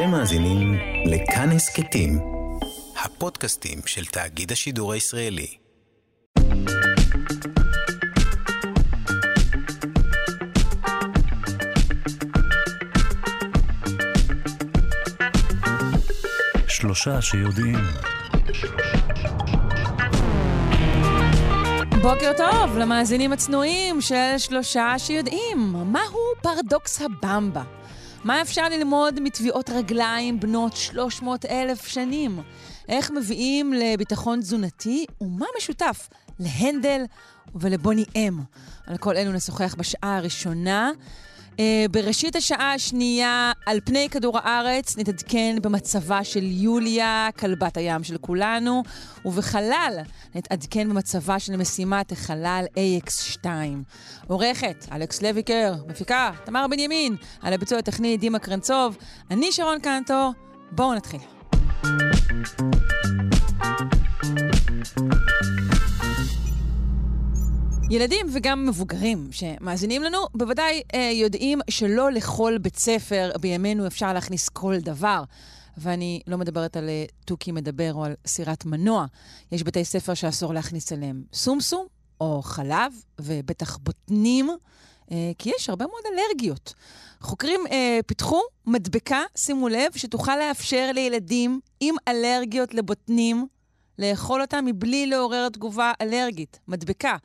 אתם מאזינים לכאן הסכתים, הפודקאסטים של תאגיד השידור הישראלי. שלושה שיודעים. בוקר טוב למאזינים הצנועים של שלושה שיודעים מהו פרדוקס הבמבה. מה אפשר ללמוד מתביעות רגליים בנות 300 אלף שנים? איך מביאים לביטחון תזונתי? ומה משותף להנדל ולבוני אם? על כל אלו נשוחח בשעה הראשונה. Uh, בראשית השעה השנייה, על פני כדור הארץ, נתעדכן במצבה של יוליה, כלבת הים של כולנו, ובחלל, נתעדכן במצבה של משימת החלל AX2. עורכת, אלכס לויקר, מפיקה, תמר בנימין, על הביצוע הטכני, דימה קרנצוב, אני שרון קנטו, בואו נתחיל. ילדים וגם מבוגרים שמאזינים לנו, בוודאי אה, יודעים שלא לכל בית ספר בימינו אפשר להכניס כל דבר. ואני לא מדברת על אה, תוכי מדבר או על סירת מנוע. יש בתי ספר שאסור להכניס אליהם סומסום או חלב, ובטח בוטנים, אה, כי יש הרבה מאוד אלרגיות. חוקרים אה, פיתחו מדבקה, שימו לב, שתוכל לאפשר לילדים עם אלרגיות לבוטנים לאכול אותה מבלי לעורר תגובה אלרגית, מדבקה.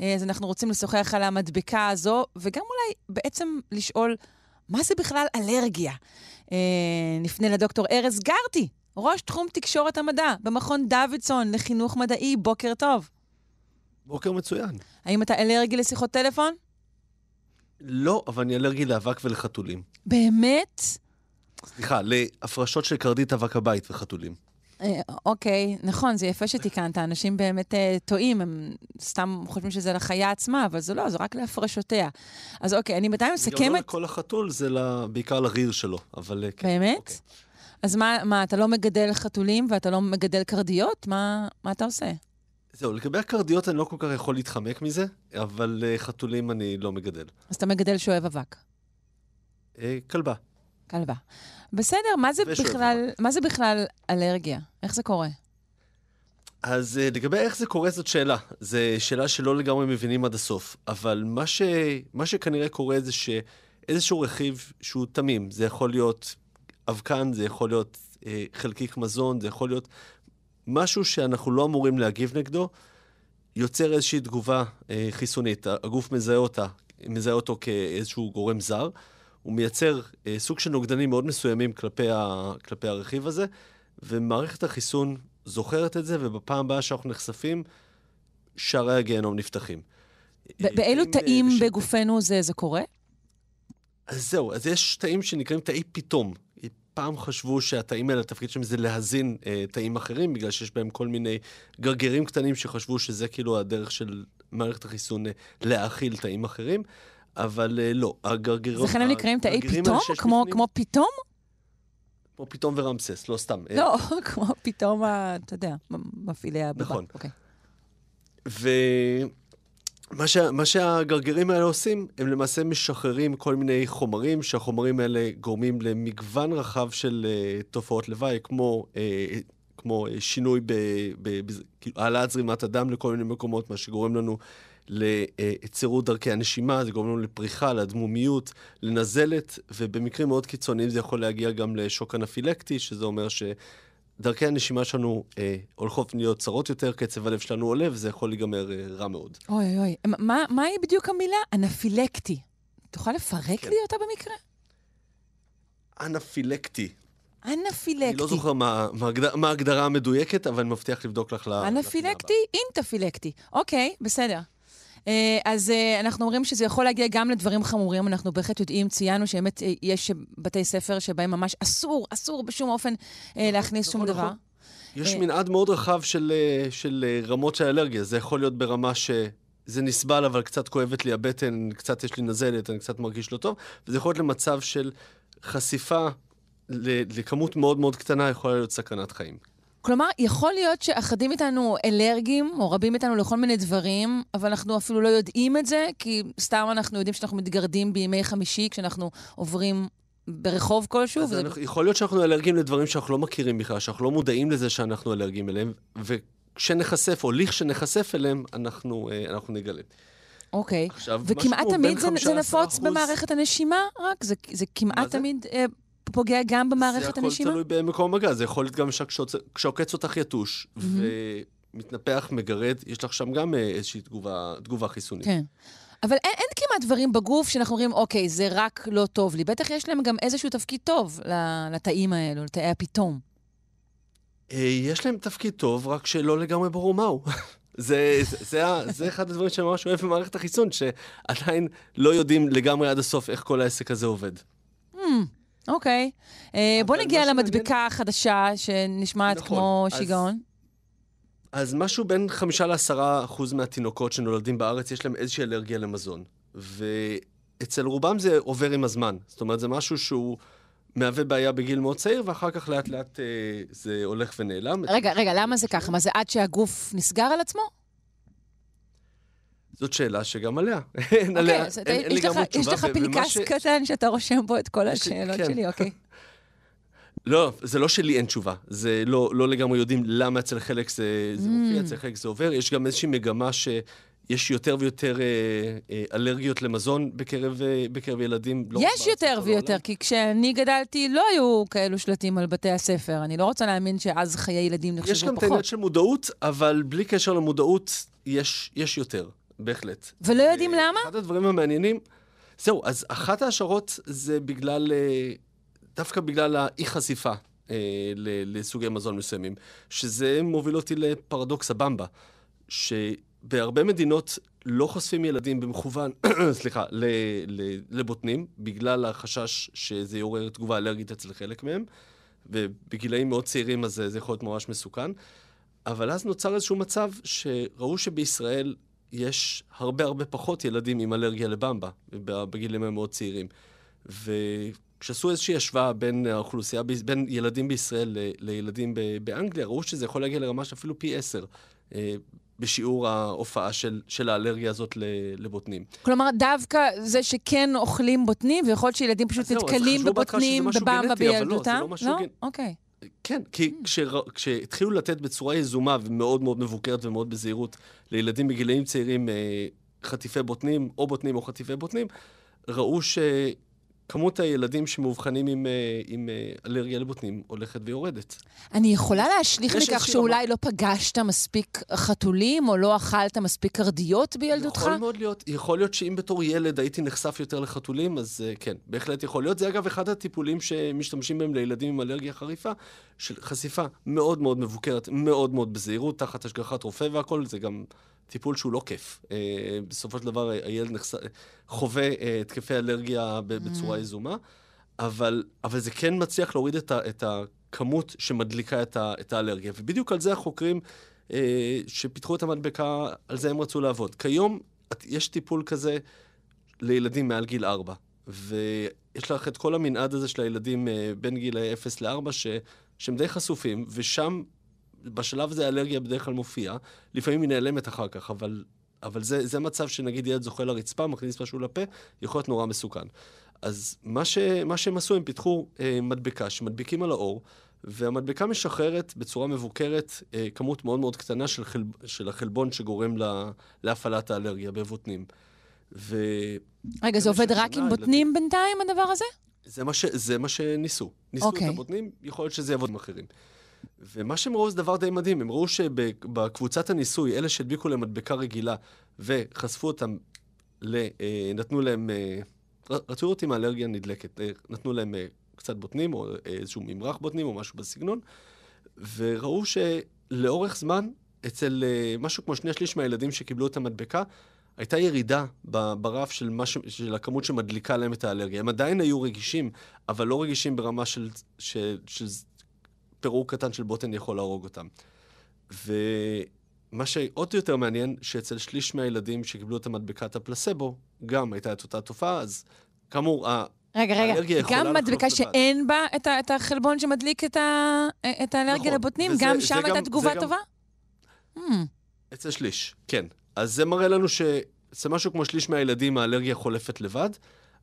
אה, אז אנחנו רוצים לשוחח על המדבקה הזו, וגם אולי בעצם לשאול, מה זה בכלל אלרגיה? אה, נפנה לדוקטור ארז גרטי, ראש תחום תקשורת המדע במכון דוידסון לחינוך מדעי, בוקר טוב. בוקר מצוין. האם אתה אלרגי לשיחות טלפון? לא, אבל אני אלרגי לאבק ולחתולים. באמת? סליחה, להפרשות של קרדית אבק הבית וחתולים. אה, אוקיי, נכון, זה יפה שתיקנת. אנשים באמת אה, טועים, הם סתם חושבים שזה לחיה עצמה, אבל זה לא, זה רק להפרשותיה. אז אוקיי, אני בינתיים מסכמת... גם לא לכל החתול, זה לה, בעיקר לריר שלו, אבל אה, כן. באמת? אוקיי. אז מה, מה, אתה לא מגדל חתולים ואתה לא מגדל קרדיות? מה, מה אתה עושה? זהו, לגבי הקרדיות אני לא כל כך יכול להתחמק מזה, אבל uh, חתולים אני לא מגדל. אז אתה מגדל שואב אבק. Uh, כלבה. כלבה. בסדר, מה זה, בכלל, מה זה בכלל אלרגיה? איך זה קורה? אז uh, לגבי איך זה קורה זאת שאלה. זו שאלה שלא לגמרי מבינים עד הסוף. אבל מה, ש... מה שכנראה קורה זה שאיזשהו רכיב שהוא תמים, זה יכול להיות אבקן, זה יכול להיות uh, חלקיק מזון, זה יכול להיות משהו שאנחנו לא אמורים להגיב נגדו, יוצר איזושהי תגובה uh, חיסונית. הגוף מזהה אותה, מזהה אותו כאיזשהו גורם זר. הוא מייצר אה, סוג של נוגדנים מאוד מסוימים כלפי, ה, כלפי הרכיב הזה, ומערכת החיסון זוכרת את זה, ובפעם הבאה שאנחנו נחשפים, שערי הגיהנום נפתחים. באילו תאים ש... בגופנו זה, זה קורה? אז זהו, אז יש תאים שנקראים תאי פתאום. פעם חשבו שהתאים האלה, התפקיד שלהם זה להזין אה, תאים אחרים, בגלל שיש בהם כל מיני גרגרים קטנים שחשבו שזה כאילו הדרך של מערכת החיסון אה, להאכיל תאים אחרים. אבל uh, לא, הגרגרות... לכן הם נקראים תאי פתאום? כמו, כמו פתאום? כמו פתאום ורמסס, לא סתם. לא, כמו פתאום, אתה יודע, מפעילי הבבא. נכון. ומה ש... מה שהגרגרים האלה עושים, הם למעשה משחררים כל מיני חומרים, שהחומרים האלה גורמים למגוון רחב של uh, תופעות לוואי, כמו, uh, כמו uh, שינוי בהעלאת זרימת הדם לכל מיני מקומות, מה שגורם לנו לצירות דרכי הנשימה, זה גורם לנו לפריחה, לאדמומיות, לנזלת, ובמקרים מאוד קיצוניים זה יכול להגיע גם לשוק אנפילקטי, שזה אומר שדרכי הנשימה שלנו אה, הולכות להיות צרות יותר, קצב הלב שלנו עולה, וזה יכול להיגמר אה, רע מאוד. אוי אוי, מה, מהי בדיוק המילה? אנפילקטי. תוכל לפרק כן. לי אותה במקרה? אנפילקטי. אנפילקטי. אני לא זוכר מה, מה ההגדרה המדויקת, אבל אני מבטיח לבדוק לך. אנפילקטי, אינטפילקטי. אוקיי, בסדר. אה, אז אה, אנחנו אומרים שזה יכול להגיע גם לדברים חמורים, אנחנו בהחלט יודעים, ציינו שבאמת אה, יש בתי ספר שבהם ממש אסור, אסור בשום אופן נכון, להכניס שום נכון, דבר. נכון. יש מנעד מאוד רחב של, של רמות של אלרגיה. זה יכול להיות ברמה שזה נסבל, אבל קצת כואבת לי הבטן, קצת יש לי נזלת, אני קצת מרגיש לא טוב, וזה יכול להיות למצב של חשיפה לכמות מאוד מאוד קטנה, יכולה להיות סכנת חיים. כלומר, יכול להיות שאחדים איתנו אלרגיים, או רבים איתנו לכל מיני דברים, אבל אנחנו אפילו לא יודעים את זה, כי סתם אנחנו יודעים שאנחנו מתגרדים בימי חמישי, כשאנחנו עוברים ברחוב כלשהו. אז וזה... אנחנו, יכול להיות שאנחנו אלרגיים לדברים שאנחנו לא מכירים בכלל, שאנחנו לא מודעים לזה שאנחנו אלרגיים אליהם, וכשנחשף, או לכשנחשף אליהם, אנחנו, אה, אנחנו נגלה. אוקיי. עכשיו, וכמעט תמיד זה, 15% זה נפוץ במערכת הנשימה רק? זה, זה כמעט זה? תמיד אה, פוגע גם במערכת הנשימה? זה הכל תלוי במקום המגע, זה יכול להיות גם כשעוקץ אותך יתוש, ומתנפח, מגרד, יש לך שם גם אה, איזושהי תגובה, תגובה חיסונית. כן. אבל אין, אין כמעט דברים בגוף שאנחנו אומרים, אוקיי, זה רק לא טוב לי. בטח יש להם גם איזשהו תפקיד טוב לתאים האלו, לתאי הפתאום. אה, יש להם תפקיד טוב, רק שלא לגמרי ברור מהו. זה, זה, זה, זה אחד הדברים שאני ממש אוהב במערכת החיסון, שעדיין לא יודעים לגמרי עד הסוף איך כל העסק הזה עובד. אוקיי. אה, בוא נגיע שמעניין- החדשה שנשמעת נכון, כמו אז- שיגעון. אז משהו בין חמישה לעשרה אחוז מהתינוקות שנולדים בארץ, יש להם איזושהי אלרגיה למזון. ואצל רובם זה עובר עם הזמן. זאת אומרת, זה משהו שהוא מהווה בעיה בגיל מאוד צעיר, ואחר כך לאט לאט אה, זה הולך ונעלם. רגע, רגע, למה זה ככה? מה זה עד שהגוף נסגר על עצמו? זאת שאלה שגם עליה. אין עליה, אוקיי, אתה- אין, לי יש לך- לגמרי יש תשובה. לך פנקס קטן שאתה רושם בו את כל יש השאלות כן. שלי, אוקיי. לא, זה לא שלי אין תשובה. זה לא, לא לגמרי יודעים למה אצל חלק זה, זה Mm. מופיע, אצל חלק זה עובר. יש גם איזושהי מגמה שיש יותר ויותר אה, אה, אלרגיות למזון בקרב, אה, בקרב ילדים. לא יש יותר ויותר. כי כשאני גדלתי לא היו כאלו שלטים על בתי הספר. אני לא רוצה להאמין שאז חיי ילדים יש נחשבו גם את העניין פחות. של מודעות, אבל בלי קשר למודעות, יש, יש יותר, בהחלט. ולא יודעים למה? אחד הדברים המעניינים, זהו, אז אחת ההשערות זה בגלל, אה, דווקא בגלל האי-חשיפה אה, לסוגי מזון מסוימים, שזה מוביל אותי לפרדוקס הבמבה, שבהרבה מדינות לא חושפים ילדים במכוון, סליחה, לבוטנים, בגלל החשש שזה יעורר תגובה אלרגית אצל חלק מהם, ובגילאים מאוד צעירים אז זה יכול להיות ממש מסוכן. אבל אז נוצר איזשהו מצב שראו שבישראל יש הרבה הרבה פחות ילדים עם אלרגיה לבמבה, בגילים המאוד צעירים. וכשעשו איזושהי השוואה בין האוכלוסייה, בין ילדים בישראל ל- לילדים ב- באנגליה, ראו שזה יכול להגיע לרמה של אפילו פי עשר אה, בשיעור ההופעה של, של האלרגיה הזאת לבוטנים. כלומר, דווקא זה שכן אוכלים בוטנים, ויכול להיות שילדים פשוט נתקלים בבוטנים בבמבה גנטי, אבל לא, זה בילדותם? לא משהו גנ- אוקיי. כן, כי כשר, כשהתחילו לתת בצורה יזומה ומאוד מאוד מבוקרת ומאוד בזהירות לילדים בגילאים צעירים אה, חטיפי בוטנים, או בוטנים או חטיפי בוטנים, ראו שכמות הילדים שמאובחנים עם, אה, עם אה, אלרגיה לבוטנים הולכת ויורדת. אני יכולה להשליך מכך שאולי לא פגשת מספיק חתולים, או לא אכלת מספיק קרדיות בילדותך? יכול מאוד להיות, יכול להיות שאם בתור ילד הייתי נחשף יותר לחתולים, אז uh, כן, בהחלט יכול להיות. זה אגב אחד הטיפולים שמשתמשים בהם לילדים עם אלרגיה חריפה, של חשיפה מאוד מאוד מבוקרת, מאוד מאוד בזהירות, תחת השגחת רופא והכל, זה גם טיפול שהוא לא כיף. Uh, בסופו של דבר הילד נחש... חווה uh, התקפי אלרגיה ב- בצורה יזומה, אבל, אבל זה כן מצליח להוריד את, ה, את הכמות שמדליקה את, ה, את האלרגיה. ובדיוק על זה החוקרים אה, שפיתחו את המדבקה, על זה הם רצו לעבוד. כיום יש טיפול כזה לילדים מעל גיל 4, ויש לך את כל המנעד הזה של הילדים אה, בין גילי 0 ל-4, ש, שהם די חשופים, ושם, בשלב הזה האלרגיה בדרך כלל מופיעה, לפעמים היא נעלמת אחר כך, אבל, אבל זה, זה מצב שנגיד ילד זוכה לרצפה, מכניס משהו לפה, יכול להיות נורא מסוכן. אז מה, ש, מה שהם עשו, הם פיתחו אה, מדבקה שמדביקים על האור, והמדבקה משחררת בצורה מבוקרת אה, כמות מאוד מאוד קטנה של, חל, של החלבון שגורם לה, להפעלת האלרגיה בבוטנים. וזה רגע, זה עובד רק עם בוטנים בינתיים, הדבר הזה? מה, ש, זה מה שניסו. ניסו אוקיי. את הבוטנים, יכול להיות שזה יעבוד עם אחרים. ומה שהם ראו זה דבר די מדהים, הם ראו שבקבוצת הניסוי, אלה שהדביקו להם מדבקה רגילה וחשפו אותם, ל, אה, נתנו להם, אה, רצו לראות אם האלרגיה נדלקת, אה, נתנו להם אה, קצת בוטנים, או איזשהו ממרח בוטנים, או משהו בסגנון, וראו שלאורך זמן, אצל אה, משהו כמו שני שליש מהילדים שקיבלו את המדבקה, הייתה ירידה ברף של, מש, של הכמות שמדליקה להם את האלרגיה. הם עדיין היו רגישים, אבל לא רגישים ברמה של, של, של פירוק קטן של בוטן יכול להרוג אותם. ומה שעוד יותר מעניין, שאצל שליש מהילדים שקיבלו את המדבקת הפלסבו, גם הייתה את אותה תופעה, אז כאמור, רגע, רגע, גם מדבקה. שאין בה את ה- את החלבון שמדליק את ה- את האלרגיה נכון, לבוטנים, וזה- גם שם גם- הייתה תגובה גם- טובה? Hmm, אצל שליש, כן. אז זה מראה לנו שזה משהו כמו שליש מהילדים האלרגיה חולפת לבד,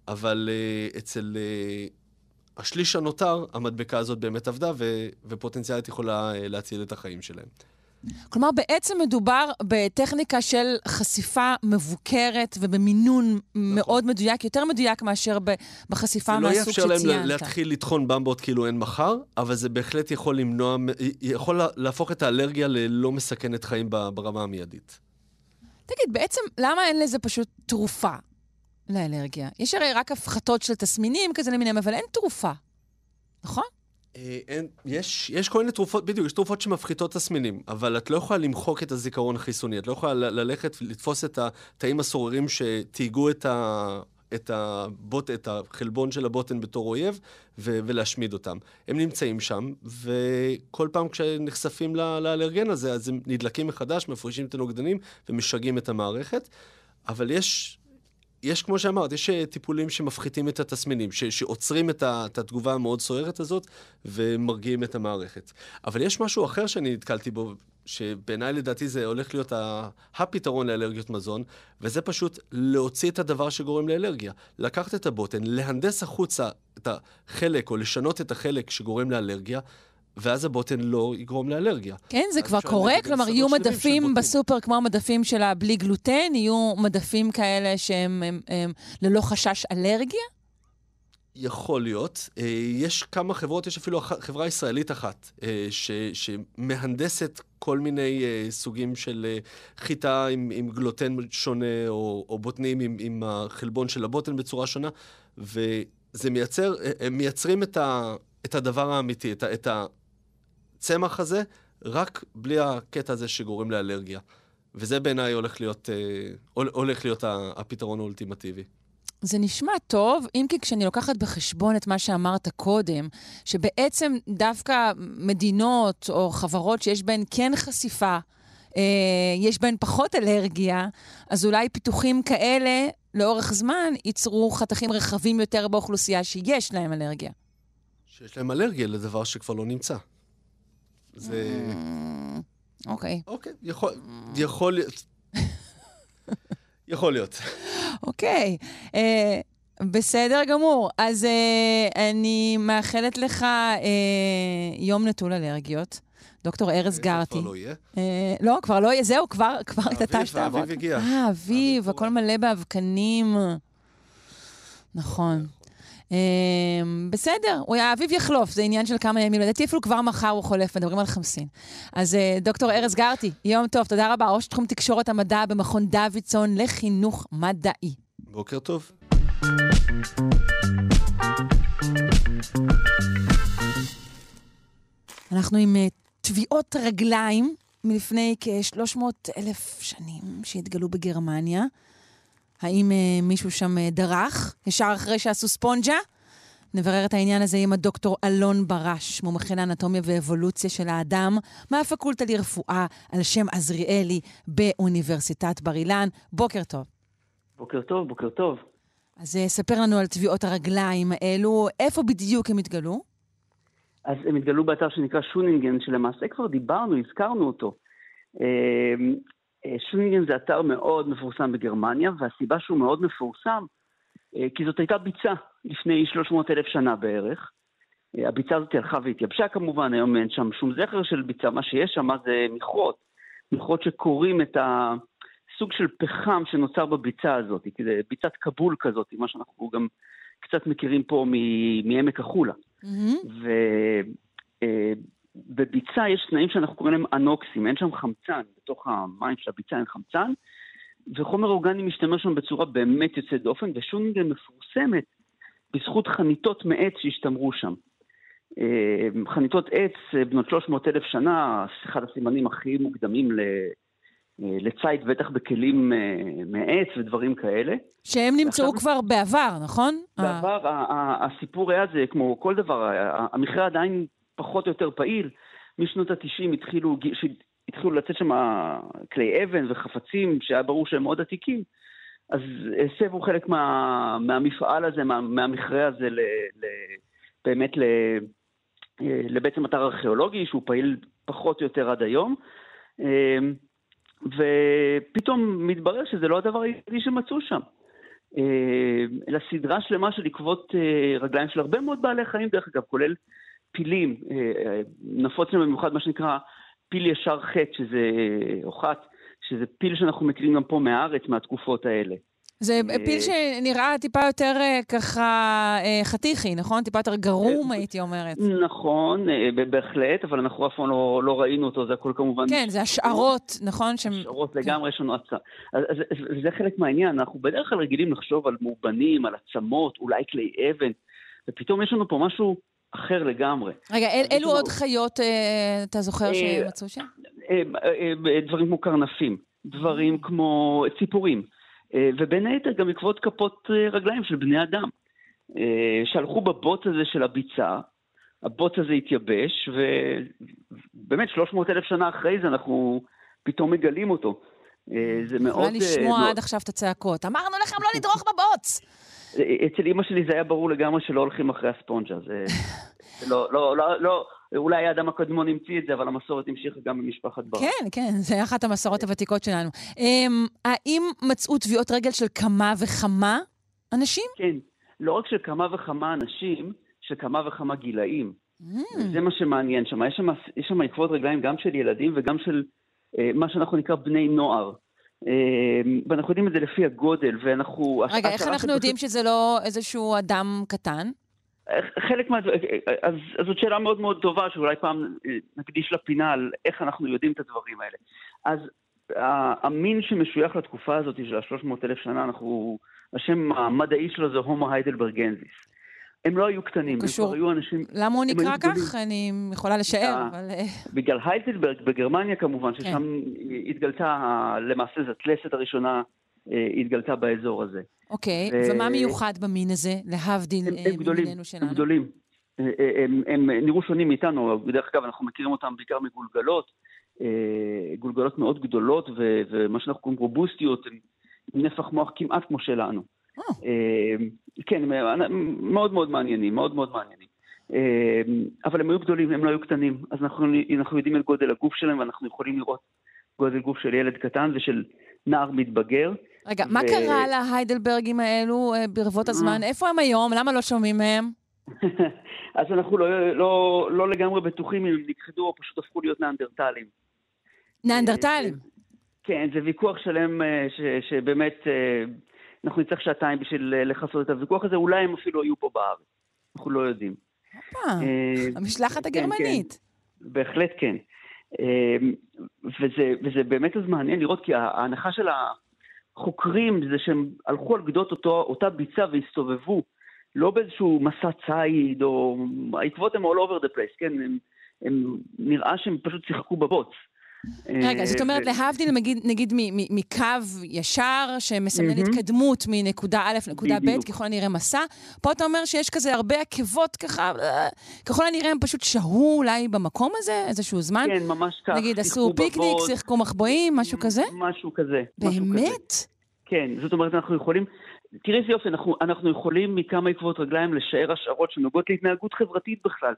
אבל uh, אצל uh, השליש הנותר, המדבקה הזאת באמת עבדה, ו, ופוטנציאלית יכולה אה, להציל את החיים שלהם. כלומר, בעצם מדובר בטכניקה של חשיפה מבוקרת ובמינון נכון. מאוד מדויק, יותר מדויק מאשר בחשיפה מהסוג שציינת. זה לא יאפשר להם להתחיל לטחון במבות כאילו אין מחר, אבל זה בהחלט יכול למנוע, יכול להפוך את האלרגיה ללא מסכנת חיים ברמה המיידית. תגיד, בעצם למה אין לזה פשוט תרופה לאלרגיה? יש הרי רק הפחתות של תסמינים כזה למיניהם, אבל אין תרופה, נכון? אה, אין, יש, יש כל מיני תרופות, בדיוק, יש תרופות שמפחיתות תסמינים, אבל את לא יכולה למחוק את הזיכרון החיסוני, את לא יכולה ללכת ולתפוס את התאים הסוררים שתהיגו את, ה, את, הבוט, את החלבון של הבוטן בתור אויב ו, ולהשמיד אותם. הם נמצאים שם, וכל פעם כשנחשפים לאלרגן הזה, אז הם נדלקים מחדש, מפרישים את הנוגדנים ומשגעים את המערכת. אבל יש יש, כמו שאמרת, יש אה, טיפולים שמפחיתים את התסמינים, ש- שעוצרים את, ה- את התגובה המאוד סוערת הזאת ומרגיעים את המערכת. אבל יש משהו אחר שאני נתקלתי בו, שבעיניי לדעתי זה הולך להיות ה- הפתרון לאלרגיות מזון, וזה פשוט להוציא את הדבר שגורם לאלרגיה. לקחת את הבוטן, להנדס החוצה את החלק, או לשנות את החלק שגורם לאלרגיה, ואז הבוטן לא יגרום לאלרגיה. כן, זה כבר קורה? כלומר, יהיו מדפים בסופר כמו המדפים של הבלי גלוטן? יהיו מדפים כאלה שהם הם, הם, ללא חשש אלרגיה? יכול להיות. אה, יש כמה חברות, יש אפילו חברה ישראלית אחת, אה, ש, שמהנדסת כל מיני אה, סוגים של חיטה עם, עם גלוטן שונה, או, או בוטנים עם, עם החלבון של הבוטן בצורה שונה, וזה מייצר, הם מייצרים את, ה, את הדבר האמיתי, את, את הצמח הזה, רק בלי הקטע הזה שגורם לאלרגיה. וזה בעיניי הולך להיות, אה, הולך להיות הפתרון האולטימטיבי. זה נשמע טוב, אם כי כשאני לוקחת בחשבון את מה שאמרת קודם, שבעצם דווקא מדינות או חברות שיש בהן כן חשיפה, אה, יש בהן פחות אלרגיה, אז אולי פיתוחים כאלה לאורך זמן ייצרו חתכים רחבים יותר באוכלוסייה שיש להם אלרגיה. שיש להם אלרגיה לדבר שכבר לא נמצא. זה... אוקיי. אוקיי, יכול, יכול להיות. יכול להיות. אוקיי. אה, בסדר גמור. אז אה, אני מאחלת לך אה, יום נטול אלרגיות. דוקטור ארז גרטי. כבר לא יהיה? לא, כבר לא יהיה. זהו, כבר התעטשת. האביב, האביב הגיע. אה, אביב, הכל מלא באבקנים. נכון. אמ, בסדר, האביב יחלוף, זה עניין של כמה ימים. לדעתי אפילו כבר מחר הוא חולף, מדברים על חמסין. אז אה, דוקטור ארז גרטי, יום טוב, תודה רבה. ראש תחום תקשורת המדע במכון דוידסון לחינוך מדעי. בוקר טוב. אנחנו עם uh, תביעות רגליים מלפני כ-300 אלף שנים שהתגלו בגרמניה. האם אה, מישהו שם אה, דרך ישר אחרי שעשו ספונג'ה? נברר את העניין הזה עם הדוקטור אלון ברש, מומחה לאנטומיה ואבולוציה של האדם, מהפקולטה לרפואה על שם עזריאלי באוניברסיטת בר אילן. בוקר טוב. בוקר טוב, בוקר טוב. אז אה, ספר לנו על טביעות הרגליים האלו, איפה בדיוק הם התגלו? אז הם התגלו באתר שנקרא שונינגן, שלמעשה כבר דיברנו, הזכרנו אותו. אה, שווינגן זה אתר מאוד מפורסם בגרמניה, והסיבה שהוא מאוד מפורסם, אה, כי זאת הייתה ביצה לפני 300 אלף שנה בערך. אה, הביצה הזאת הלכה והתייבשה כמובן, היום אין שם שום זכר של ביצה, מה שיש שם זה מכרות. מכרות שקוראים את הסוג של פחם שנוצר בביצה הזאת, כי זה ביצת כבול כזאת, מה שאנחנו גם קצת מכירים פה מעמק החולה. Mm-hmm. בביצה יש תנאים שאנחנו קוראים להם אנוקסים, אין שם חמצן, בתוך המים של הביצה אין חמצן, וחומר אורגני משתמש שם בצורה באמת יוצאת דופן, ושונינגן מפורסמת בזכות חניתות מעץ שהשתמרו שם. אה, חניתות עץ אה, בנות 300 אלף שנה, אחד הסימנים הכי מוקדמים אה, לציד, בטח בכלים מעץ ודברים כאלה. שהם נמצאו. כבר בעבר, נכון? בעבר, הסיפור היה זה, כמו כל דבר, המכרה עדיין פחות או יותר פעיל. משנות ה-90 התחילו, התחילו לצאת שם כלי אבן וחפצים שהיה ברור שהם מאוד עתיקים, אז הסבו חלק מה, מהמפעל הזה, מה, מהמכרה הזה, ל, ל, באמת ל, לבעצם אתר ארכיאולוגי שהוא פעיל פחות או יותר עד היום. ופתאום מתברר שזה לא הדבר היחידי שמצאו שם. אלא סדרה שלמה של עקבות רגליים של הרבה מאוד בעלי חיים, דרך אגב, כולל פילים. נפוץ לנו במיוחד מה שנקרא פיל ישר חטא, שזה, או חט, שזה פיל שאנחנו מכירים גם פה מהארץ, מהתקופות האלה. זה פיל שנראה טיפה יותר ככה חתיכי, נכון? טיפה יותר גרום, הייתי אומרת. נכון, בהחלט, אבל אנחנו אף פעם לא, לא ראינו אותו, זה הכל כמובן... כן, זה השערות, נכון? השערות לגמרי, יש לנו הצעה. זה חלק מהעניין, אנחנו בדרך כלל רגילים לחשוב על מאובנים, על עצמות, אולי כלי אבן, ופתאום יש לנו פה משהו אחר לגמרי. רגע, אילו עוד חיות אתה זוכר שמצאו שם? דברים כמו קרנפים, דברים כמו ציפורים. ובין היתר גם בעקבות כפות רגליים של בני אדם, שהלכו בבוץ הזה של הביצה, הבוץ הזה התייבש, ובאמת 300 אלף שנה אחרי זה אנחנו פתאום מגלים אותו. זה מאוד... יכולה לשמוע עד עכשיו את הצעקות. אמרנו לכם לא לדרוך בבוץ! אצל אימא שלי זה היה ברור לגמרי שלא הולכים אחרי הספונג'ה. זה לא, לא, לא, לא, אולי האדם הקדמון המציא את זה, אבל המסורת המשיכה גם במשפחת בר. כן, כן, זה אחת המסורות הוותיקות שלנו. האם מצאו טביעות רגל של כמה וכמה אנשים? כן, לא רק של כמה וכמה אנשים, של כמה וכמה גילאים. זה מה שמעניין שם. יש שם, עקבות רגליים גם של ילדים וגם של מה שאנחנו נקרא בני נוער. ואנחנו יודעים את זה לפי הגודל, ואנחנו... רגע, איך אנחנו יודעים שזה לא איזשהו אדם קטן? חלק מה... אז, אז זאת שאלה מאוד מאוד טובה, שאולי פעם נקדיש לפינה על איך אנחנו יודעים את הדברים האלה. אז המין שמשוייך לתקופה הזאת של ה-300 אלף שנה, אנחנו... השם המדעי שלו זה הומו היידלברגנזיס. הם לא היו קטנים, קשור. הם כבר היו אנשים... למה הוא נקרא כך? אני יכולה לשער, אבל... בגלל היידלברג בגרמניה כמובן, ששם כן. התגלתה, למעשה זו הטלסת הראשונה התגלתה באזור הזה. אוקיי, ו... ומה מיוחד במין הזה, להבדיל ממיננו שלנו? הם גדולים. הם, הם נראו שונים מאיתנו, בדרך כלל אנחנו מכירים אותם בעיקר מגולגלות, גולגלות מאוד גדולות, ו, ומה שאנחנו קוראים רובוסטיות, נפח מוח כמעט כמו שלנו. Oh. כן, מאוד מאוד מעניינים, מאוד מאוד מעניינים. אבל הם היו גדולים, הם לא היו קטנים, אז אנחנו, אנחנו יודעים את גודל הגוף שלהם, ואנחנו יכולים לראות גודל גוף של ילד קטן ושל נער מתבגר. רגע, ו... מה קרה להיידלברגים האלו ברבות הזמן? איפה הם היום? למה לא שומעים מהם? אז אנחנו לא, לא, לא לגמרי בטוחים אם הם נכחדו או פשוט הפכו להיות נאנדרטלים. נאנדרטלים? כן, זה ויכוח שלם ש, שבאמת אנחנו נצטרך שעתיים בשביל לכסות את הוויכוח הזה, אולי הם אפילו היו פה בארץ. אנחנו לא יודעים. הופה, המשלחת הגרמנית. כן, כן. בהחלט כן. וזה, וזה באמת אז מעניין לראות, כי ההנחה של החוקרים זה שהם הלכו על גדות אותו, אותה ביצה והסתובבו, לא באיזשהו מסע ציד, או... העקבות הם all over the place, כן? הם, הם, נראה שהם פשוט שיחקו בבוץ. רגע, זאת אומרת, להבדיל נגיד, נגיד מקו ישר שמסמן התקדמות מנקודה א' לנקודה ב', ככל הנראה מסע, פה אתה אומר שיש כזה הרבה עקבות ככה, ככל הנראה הם פשוט שהו אולי במקום הזה איזשהו זמן? כן, ממש כך. נגיד עשו פיקניק, שיחקו מחבואים, משהו כזה? משהו כזה. באמת? כן, זאת אומרת, אנחנו יכולים... תראי איזה יופי, אנחנו, אנחנו יכולים מכמה עקבות רגליים לשער השערות שנוגעות להתנהגות חברתית בכלל.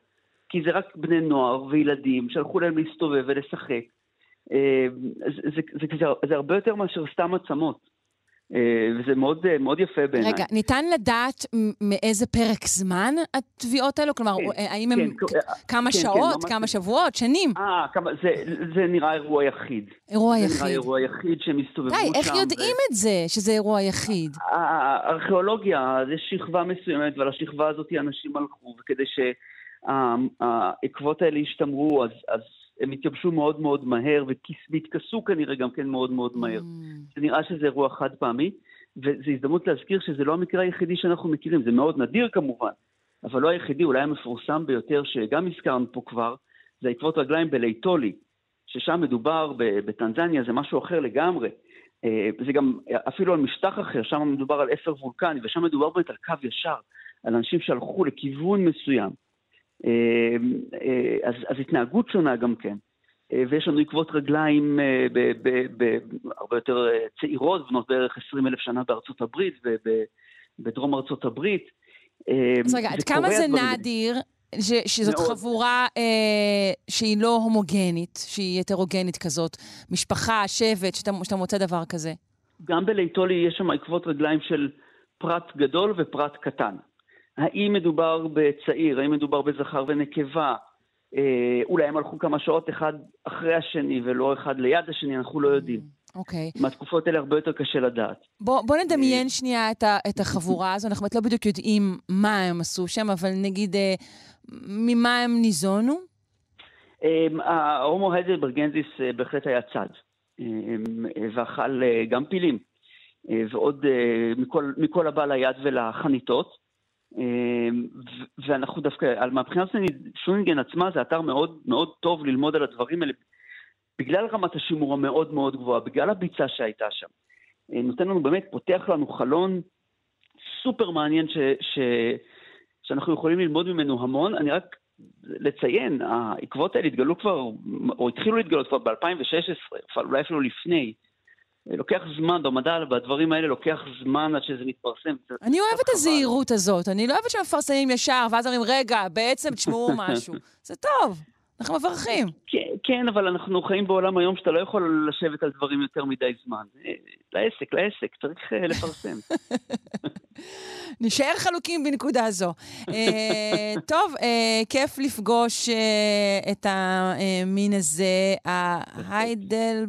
כי זה רק בני נוער וילדים שהלכו להם להסתובב ולשחק. זה, זה, זה, זה, זה הרבה יותר מאשר סתם עצמות. וזה מאוד, מאוד יפה בעיניי. רגע, ניתן לדעת מאיזה פרק זמן התביעות האלו? כלומר, כן, האם כן, הם כן, כמה כן, שעות, כן, כמה שבועות, שנים? אה, זה, זה נראה אירוע יחיד. אירוע זה יחיד. זה נראה אירוע יחיד שהם הסתובבו שם. די, איך יודעים ו... את זה, שזה אירוע יחיד? הארכיאולוגיה, זה שכבה מסוימת, ועל השכבה הזאת אנשים הלכו, וכדי שהעקבות האלה ישתמרו, אז... אז הם התייבשו מאוד מאוד מהר, והתכסו כנראה גם כן מאוד מאוד מהר. Mm. זה נראה שזה אירוע חד פעמי, וזו הזדמנות להזכיר שזה לא המקרה היחידי שאנחנו מכירים, זה מאוד נדיר כמובן, אבל לא היחידי, אולי המפורסם ביותר, שגם הזכרנו פה כבר, זה עקבות רגליים בלייטולי, ששם מדובר בטנזניה, זה משהו אחר לגמרי. אה, זה גם אפילו על משטח אחר, שם מדובר על אפר וולקני, ושם מדובר באמת על קו ישר, על אנשים שהלכו לכיוון מסוים. אמ, אה, אז, אז התנהגות שונה גם כן. אה, ויש לנו עקבות רגליים אה, הרבה יותר צעירות, בנות בערך 20 אלף שנה בארצות הברית, בדרום ארצות הברית. אז רגע, עד כמה זה נדיר ש, שזאת מאוד. חבורה אה, שהיא לא הומוגנית, שהיא הטרוגנית כזאת, משפחה, שבט, שאתה, שאתה מוצא דבר כזה? גם בליטולי יש שם עקבות רגליים של פרט גדול ופרט קטן. האם מדובר בצעיר, האם מדובר בזכר ונקבה, אה, אולי הם הלכו כמה שעות אחד אחרי השני ולא אחד ליד השני, אנחנו לא יודעים. אוקיי. מהתקופות האלה הרבה יותר קשה לדעת. בוא, בוא נדמיין שנייה את, ה, את החבורה הזו, אנחנו באמת לא בדיוק יודעים מה הם עשו שם, אבל נגיד, אה, ממה הם ניזונו? ההומו היידלברגנזיס אה, בהחלט היה צד, אה, ואכל אה, גם פילים, ועוד מכל, מכל הבא ליד ולחניתות. ואנחנו דווקא, מהבחינה הזאת שונינגן עצמה זה אתר מאוד מאוד טוב ללמוד על הדברים האלה, בגלל רמת השימור המאוד מאוד גבוהה, בגלל הביצה שהייתה שם. נותן לנו באמת, פותח לנו חלון סופר מעניין ש, ש, שאנחנו יכולים ללמוד ממנו המון. אני רק לציין, העקבות האלה התגלו כבר, או התחילו להתגלות כבר ב-2016, אולי אפילו לפני. לוקח זמן, במדע, בדברים האלה לוקח זמן עד שזה מתפרסם. אני אוהבת את הזהירות הזאת, אני לא אוהבת שמפרסמים ישר, ואז אומרים, רגע, בעצם תשמעו משהו. זה טוב. אנחנו מברכים. כן, כן, אבל אנחנו חיים בעולם היום שאתה לא יכול לשבת על דברים יותר מדי זמן. אה, לעסק, לעסק, צריך אה, לפרסם. נשאר חלוקים בנקודה זו. אה, טוב, כיף לפגוש את המין הזה, ההיידלברג,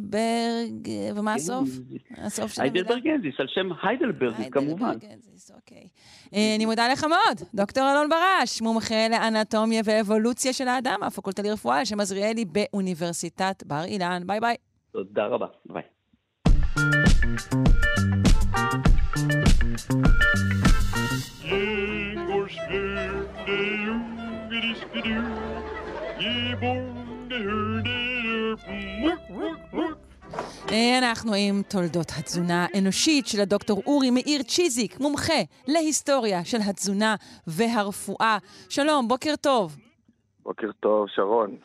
ומה הסוף? הסוף של המילה? היידלברגנזיס, על שם היידלברג, כמובן. היידלברגנזיס, אוקיי. אני מודה לך מאוד, דוקטור אלון ברש, מומחה לאנטומיה ואבולוציה של האדם, הפקולטה לרפואה על שם עזריאלי באוניברסיטת בר אילן. ביי ביי. תודה רבה, ביי. אנחנו עם תולדות התזונה האנושית של הדוקטור אורי מאיר צ'יזיק, מומחה להיסטוריה של התזונה והרפואה. שלום, בוקר טוב. בוקר טוב, שרון.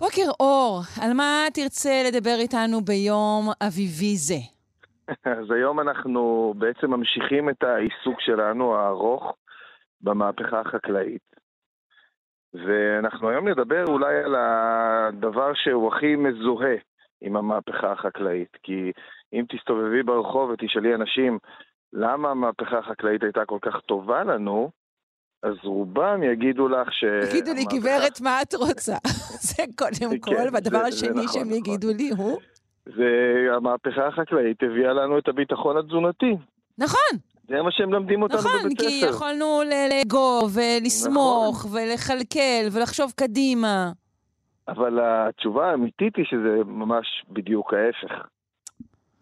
בוקר אור, על מה תרצה לדבר איתנו ביום אביבי זה? אז היום אנחנו בעצם ממשיכים את העיסוק שלנו הארוך במהפכה החקלאית. ואנחנו היום נדבר אולי על הדבר שהוא הכי מזוהה עם המהפכה החקלאית. כי אם תסתובבי ברחוב ותשאלי אנשים למה המהפכה החקלאית הייתה כל כך טובה לנו, אז רובם יגידו לך ש... תגידו לי, גברת, מה את רוצה? זה קודם כן, כל, והדבר השני נכון, שהם נכון. יגידו לי הוא? זה המהפכה החקלאית הביאה לנו את הביטחון התזונתי. נכון. זה מה שהם מלמדים אותנו נכון, בבית ספר. נכון, כי יכולנו לאגור ולסמוך נכון. ולכלכל ולחשוב קדימה. אבל התשובה האמיתית היא שזה ממש בדיוק ההפך.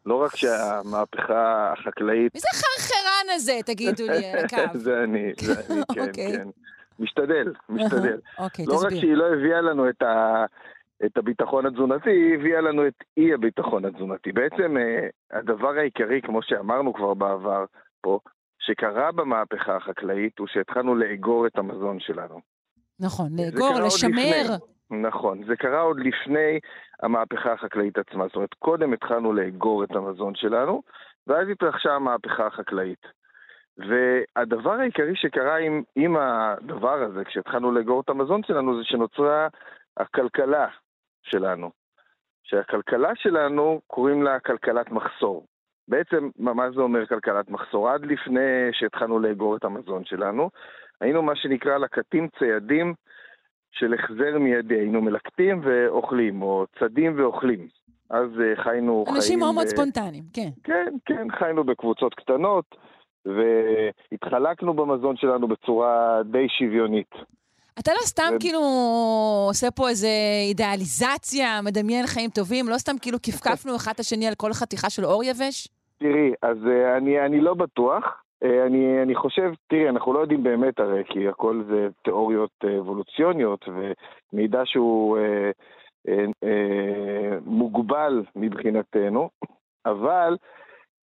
לא רק שהמהפכה החקלאית... מי זה החרחרן הזה, תגידו לי, הקו? זה אני, זה אני, כן, אוקיי. כן. משתדל, משתדל. אוקיי, תסביר. לא רק שהיא לא הביאה לנו את, ה, את הביטחון התזונתי, היא הביאה לנו את אי הביטחון התזונתי. בעצם אה, הדבר העיקרי, כמו שאמרנו כבר בעבר פה, שקרה במהפכה החקלאית, הוא שהתחלנו לאגור את המזון שלנו. נכון, לאגור, לשמר. נכון, זה קרה עוד לפני המהפכה החקלאית עצמה. זאת אומרת, קודם התחלנו לאגור את המזון שלנו, ואז התרחשה המהפכה החקלאית. והדבר העיקרי שקרה עם, עם הדבר הזה, כשהתחלנו לאגור את המזון שלנו, זה שנוצרה הכלכלה שלנו. שהכלכלה שלנו, קוראים לה כלכלת מחסור. בעצם, מה זה אומר כלכלת מחסור? עד לפני שהתחלנו לאגור את המזון שלנו, היינו מה שנקרא לקטים ציידים של החזר מיידי, היינו מלקטים ואוכלים, או צדים ואוכלים. אז uh, חיינו אנשים חיים... מאוד מאוד ספונטניים, כן. כן, כן, חיינו בקבוצות קטנות, והתחלקנו במזון שלנו בצורה די שוויונית. אתה לא סתם ו... כאילו עושה פה איזה אידיאליזציה, מדמיין חיים טובים, לא סתם כאילו כפכפנו אחד את השני על כל חתיכה של אור יבש? תראי, אז uh, אני, אני לא בטוח. אה, אני, אני חושב, תראי, אנחנו לא יודעים באמת הרי, כי הכל זה תיאוריות אה, אבולוציוניות ומידע שהוא אה, אה, אה, מוגבל מבחינתנו, אבל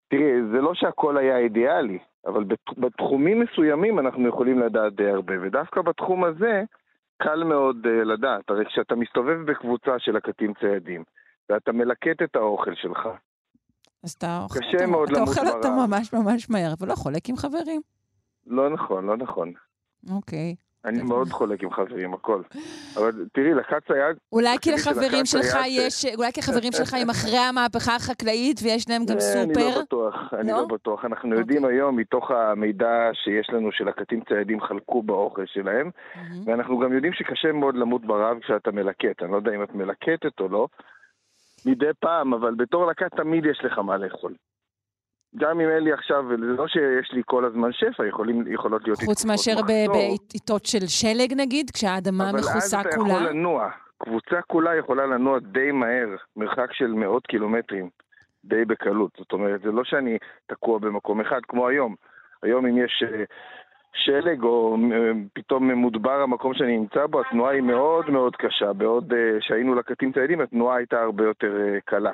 תראי, זה לא שהכל היה אידיאלי, אבל בתחומים מסוימים אנחנו יכולים לדעת די הרבה, ודווקא בתחום הזה קל מאוד uh, לדעת. הרי כשאתה מסתובב בקבוצה של הקטים ציידים, ואתה מלקט את האוכל שלך, אז אתה אוכל, קשה אתה, מאוד אתה אוכל אותו ממש ממש מהר, ולא חולק עם חברים. לא נכון, לא נכון. אוקיי. אני מאוד חולק עם חברים, הכל. אבל תראי, לקט צייד... אולי כי לחברים שלך יש, אולי כי לחברים שלך הם אחרי המהפכה החקלאית ויש להם גם סופר? אני לא בטוח, אני לא בטוח. אנחנו יודעים אוקיי. היום, מתוך המידע שיש לנו שלקטים ציידים חלקו באוכל שלהם, ואנחנו גם יודעים שקשה מאוד למות ברעב כשאתה מלקט. אני לא יודע אם את מלקטת או לא, מדי פעם, אבל בתור לקט תמיד יש לך מה לאכול. גם אם אין לי עכשיו, זה לא שיש לי כל הזמן שפע, יכולים, יכולות להיות חוץ מאשר. בעיתות של שלג נגיד, כשהאדמה מכוסה אבל אז אתה כולה? יכול לנוע. קבוצה כולה יכולה לנוע די מהר, מרחק של מאות קילומטרים, די בקלות. זאת אומרת, זה לא שאני תקוע במקום אחד כמו היום. היום אם יש אה, שלג או אה, פתאום מודבר המקום שאני נמצא בו, התנועה היא מאוד מאוד קשה. בעוד אה, שהיינו לקטים ציידים, התנועה הייתה הרבה יותר אה, קלה.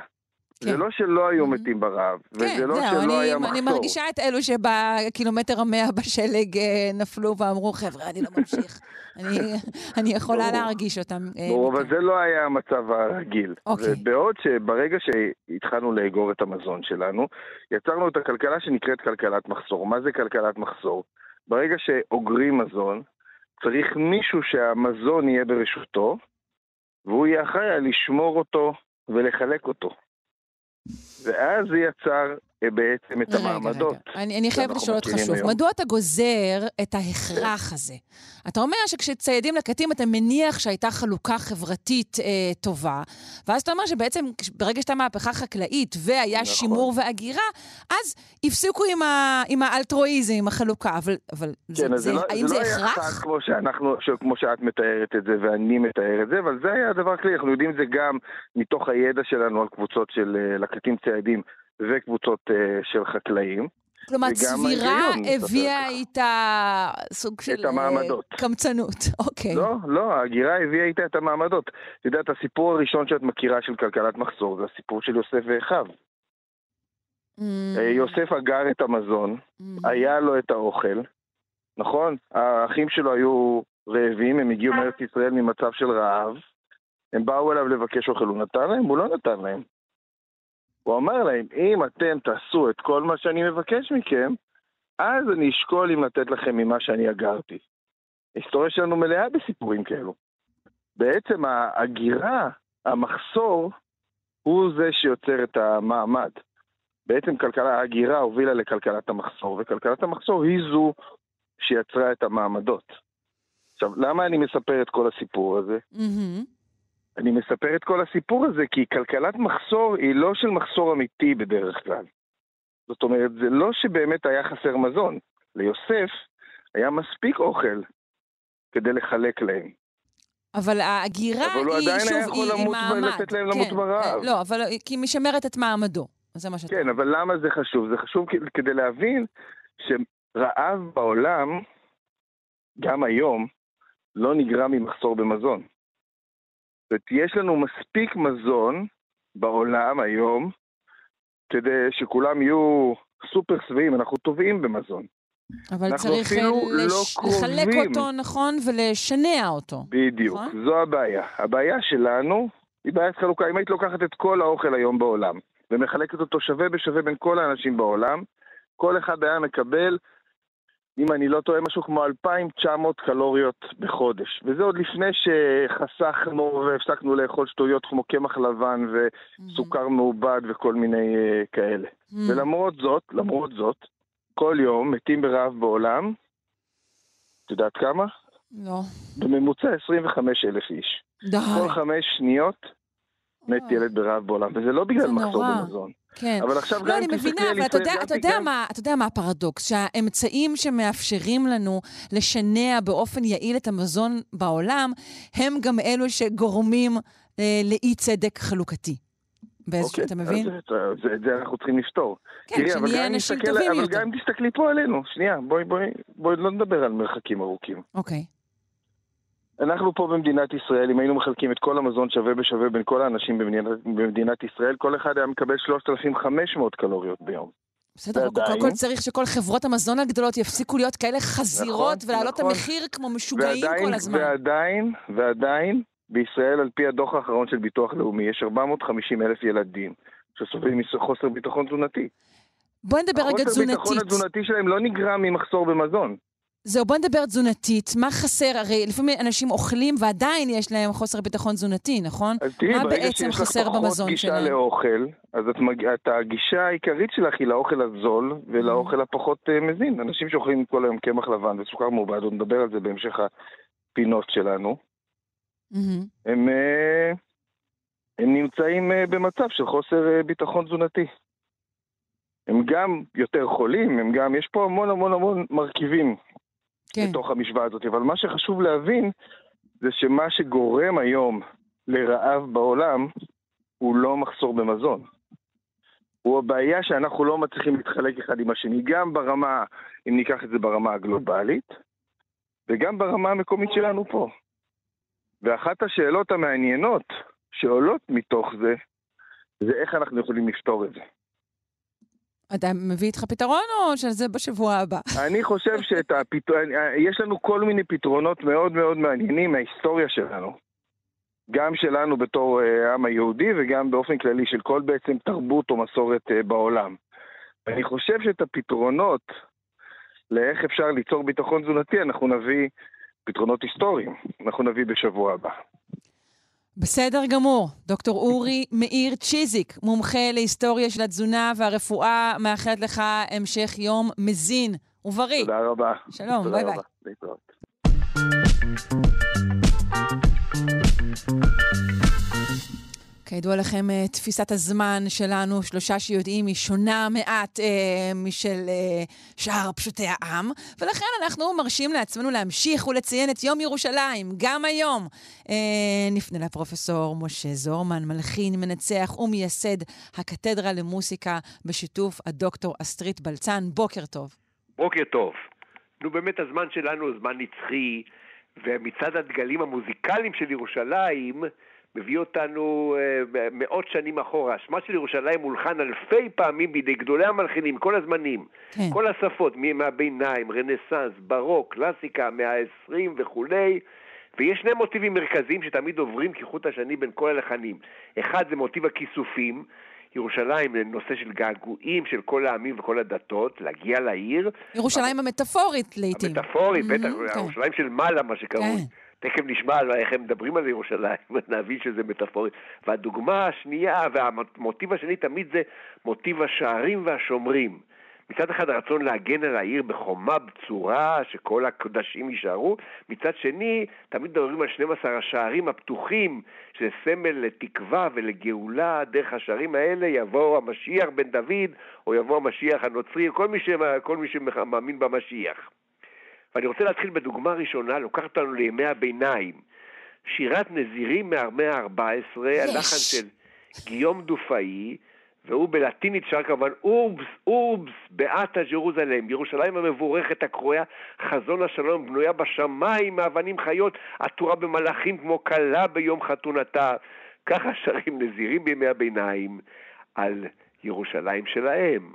כן. זה לא שלא היו Mhm. מתים ברעב, כן, וזה לא זהו, שלא אני, היה מחסור. אני מרגישה את אלו שבקילומטר המאה בשלג נפלו ואמרו, חבר'ה, אני לא ממשיך. אני, אני יכולה. להרגיש אותם. ברור, אבל. זה לא היה המצב הרגיל. אוקיי. ובעוד שברגע שהתחלנו לאגור את המזון שלנו, יצרנו את הכלכלה שנקראת כלכלת מחסור. מה זה כלכלת מחסור? ברגע שאוגרים מזון, צריך מישהו שהמזון יהיה ברשותו, והוא יהיה אחראי לשמור אותו ולחלק אותו. ואז זה יצר בעצם את רגע, המעמדות. רגע. אני, אני חייבת לשאול אותך שוב, היום. מדוע אתה גוזר את ההכרח הזה? אתה אומר שכשציידים לקטים אתה מניח שהייתה חלוקה חברתית אה, טובה, ואז אתה אומר שבעצם ברגע שהייתה מהפכה חקלאית והיה נכון. שימור והגירה, אז הפסיקו עם, ה, עם האלטרואיזם, עם החלוקה, אבל, אבל זה, כן, אז זה, לא, האם זה, לא היה הכרח? חד כמו, שאנחנו, כמו שאת מתארת את זה ואני מתאר את זה, אבל זה היה הדבר כללי, אנחנו יודעים את זה גם מתוך הידע שלנו על קבוצות של אה, לקטים ציידים וקבוצות אה, של חקלאים. כלומר, צבירה הביאה. איתה סוג של... את המעמדות. אה, קמצנות, אוקיי. לא, לא, ההגירה הביאה איתה את המעמדות. את יודעת, הסיפור הראשון שאת מכירה של כלכלת מחסור זה הסיפור של יוסף ואחיו. Mm, אה, יוסף אגר את המזון, mm, היה לו את האוכל, נכון? האחים שלו היו רעבים, הם הגיעו מארץ ישראל ממצב של רעב, הם באו אליו לבקש אוכל, הוא נתן להם? הוא לא נתן להם. הוא אמר להם, אם אתם תעשו את כל מה שאני מבקש מכם, אז אני אשקול אם לתת לכם ממה שאני אגרתי. ההיסטוריה שלנו מלאה בסיפורים כאלו. בעצם ההגירה, המחסור, הוא זה שיוצר את המעמד. בעצם כלכלה, ההגירה הובילה לכלכלת המחסור, וכלכלת המחסור היא זו שיצרה את המעמדות. עכשיו, למה אני מספר את כל הסיפור הזה? מהמם. אני מספר את כל הסיפור הזה כי כלכלת מחסור היא לא של מחסור אמיתי בדרך כלל. זאת אומרת, זה לא שבאמת היה חסר מזון. ליוסף היה מספיק אוכל כדי לחלק להם. אבל ההגירה אבל הוא היא, עדיין שוב, היה יכול היא, היא למות ו- מעמד. לתת להם למות כן, ברעב. אה, לא, אבל כי היא משמרת את מעמדו. זה מה שאתה כן, אבל למה זה חשוב? זה חשוב כדי להבין שרעב בעולם, גם היום, לא נגרם ממחסור במזון. זאת אומרת, יש לנו מספיק מזון בעולם היום, כדי שכולם יהיו סופר שבעים, אנחנו טובעים במזון. אבל צריך אה, אפילו לא לש... לחלק קרובים. אותו נכון ולשנע אותו. בדיוק, נכון. זו הבעיה. הבעיה שלנו היא בעיית חלוקה. אם היית לוקחת את כל האוכל היום בעולם ומחלקת אותו שווה בשווה בין כל האנשים בעולם, כל אחד היה מקבל, אם אני לא טועה, משהו כמו 2,900 קלוריות בחודש. וזה עוד לפני שחסכנו והפסקנו לאכול שטויות כמו קמח לבן וסוכר מעובד וכל מיני uh, כאלה. Mm. ולמרות זאת, למרות זאת, כל יום מתים ברעב בעולם, את יודעת כמה? לא. בממוצע 25 אלף איש. די. כל חמש שניות מת. ילד ברעב בעולם, וזה לא בגלל מחסור. במזון. כן. אבל עכשיו לא, גם אני מבינה, אבל אתה יודע, אתה גם יודע, תיגע- מה, אתה יודע מה הפרדוקס? שהאמצעים שמאפשרים לנו לשנע באופן יעיל את המזון בעולם, הם גם אלו שגורמים אה, לאי צדק חלוקתי. באיזשהו, אוקיי, אתה מבין? את זה- זה אנחנו צריכים לפתור. כן, תראי, אבל שנהיה גם אנשים טובים אבל יותר. גם אם תסתכלי פה עלינו, שנייה, בואי, בואי, בואי לא נדבר על מרחקים ארוכים. אוקיי. אנחנו פה במדינת ישראל, אם היינו מחלקים את כל המזון שווה בשווה בין כל האנשים במדינת, במדינת ישראל, כל אחד היה מקבל 3,500 קלוריות ביום. בסדר, אבל קודם כל צריך שכל חברות המזון הגדולות יפסיקו להיות כאלה חזירות נכון, ולהעלות את נכון. המחיר כמו משוגעים ועדיין, כל הזמן. ועדיין, ועדיין, בישראל, על פי הדוח האחרון של ביטוח לאומי, יש 450 אלף ילדים שסובלים מחוסר ביטחון תזונתי. בואי נדבר רגע החוסר ביטחון תזונתית. התזונתי שלהם לא נגרם ממחסור במזון. זהו, בוא נדבר תזונתית. מה חסר? הרי לפעמים אנשים אוכלים ועדיין יש להם חוסר ביטחון תזונתי, נכון? אז תראי, מה ברגע בעצם שיש לך חסר פחות במזון גישה שלהם? לאוכל, אז את מג... את, הגישה העיקרית שלך היא לאוכל הזול ולאוכל Mm-hmm. הפחות uh, מזין. אנשים שאוכלים כל היום קמח לבן וסוכר מעובד, עוד נדבר על זה בהמשך הפינות שלנו, מהמם. הם, uh, הם נמצאים uh, במצב של חוסר uh, ביטחון תזונתי. הם גם יותר חולים, הם גם, יש פה המון המון המון מרכיבים כן. בתוך המשוואה הזאת, אבל מה שחשוב להבין זה שמה שגורם היום לרעב בעולם הוא לא מחסור במזון. הוא הבעיה שאנחנו לא מצליחים להתחלק אחד עם השני, גם ברמה, אם ניקח את זה ברמה הגלובלית, וגם ברמה המקומית שלנו פה. ואחת השאלות המעניינות שעולות מתוך זה, זה איך אנחנו יכולים לפתור את זה. אתה מביא איתך פתרון או שזה בשבוע הבא? אני חושב שאת הפתרון, יש לנו כל מיני פתרונות מאוד מאוד מעניינים מההיסטוריה שלנו. גם שלנו בתור אה, העם היהודי וגם באופן כללי של כל בעצם תרבות או מסורת אה, בעולם. אני חושב שאת הפתרונות לאיך אפשר ליצור ביטחון תזונתי, אנחנו נביא פתרונות היסטוריים, אנחנו נביא בשבוע הבא. בסדר גמור. דוקטור אורי מאיר צ'יזיק, מומחה להיסטוריה של התזונה והרפואה, מאחלת לך המשך יום מזין ובריא. תודה רבה. שלום, תודה ביי ביי. רבה. להתראות. כידוע לכם, אה, תפיסת הזמן שלנו, שלושה שיודעים, היא שונה מעט אה, משל אה, שאר פשוטי העם, ולכן אנחנו מרשים לעצמנו להמשיך ולציין את יום ירושלים, גם היום. אה, נפנה לפרופסור משה זורמן, מלחין, מנצח ומייסד הקתדרה למוסיקה, בשיתוף הדוקטור אסטרית בלצן. בוקר טוב. בוקר טוב. נו באמת הזמן שלנו הוא זמן נצחי, ומצעד הדגלים המוזיקליים של ירושלים מביא אותנו אה, מאות שנים אחורה. שמה של ירושלים מולחן אלפי פעמים בידי גדולי המלחינים, כל הזמנים, כן. כל השפות, מימי הביניים, רנסאנס, ברוק, קלאסיקה, מאה ה-20 וכולי. ויש שני מוטיבים מרכזיים שתמיד עוברים כחוט השני בין כל הלחנים. אחד זה מוטיב הכיסופים, ירושלים זה נושא של געגועים של כל העמים וכל הדתות, להגיע לעיר. ירושלים המטאפורית לעיתים. המטאפורית, בטח, Mhm, כן. ירושלים של מעלה, מה שקרוי. תכף נשמע על איך הם מדברים על ירושלים, נבין שזה מטאפורית. והדוגמה השנייה והמוטיב השני תמיד זה מוטיב השערים והשומרים. מצד אחד הרצון להגן על העיר בחומה בצורה, שכל הקודשים יישארו, מצד שני, תמיד מדברים על 12 השערים הפתוחים, שזה סמל לתקווה ולגאולה, דרך השערים האלה יבוא המשיח בן דוד, או יבוא המשיח הנוצרי, כל מי, ש... כל מי שמאמין במשיח. ואני רוצה להתחיל בדוגמה ראשונה, לוקחת אותנו לימי הביניים. שירת נזירים מהמאה ה-14, הלחן של גיום דופאי, והוא בלטינית שר כמובן אורבס, אורבס, באתה ג'רוזלם, ירושלים המבורכת הקרויה חזון השלום, בנויה בשמיים מאבנים חיות, עטורה במלאכים כמו כלה ביום חתונתה. ככה שרים נזירים בימי הביניים על ירושלים שלהם.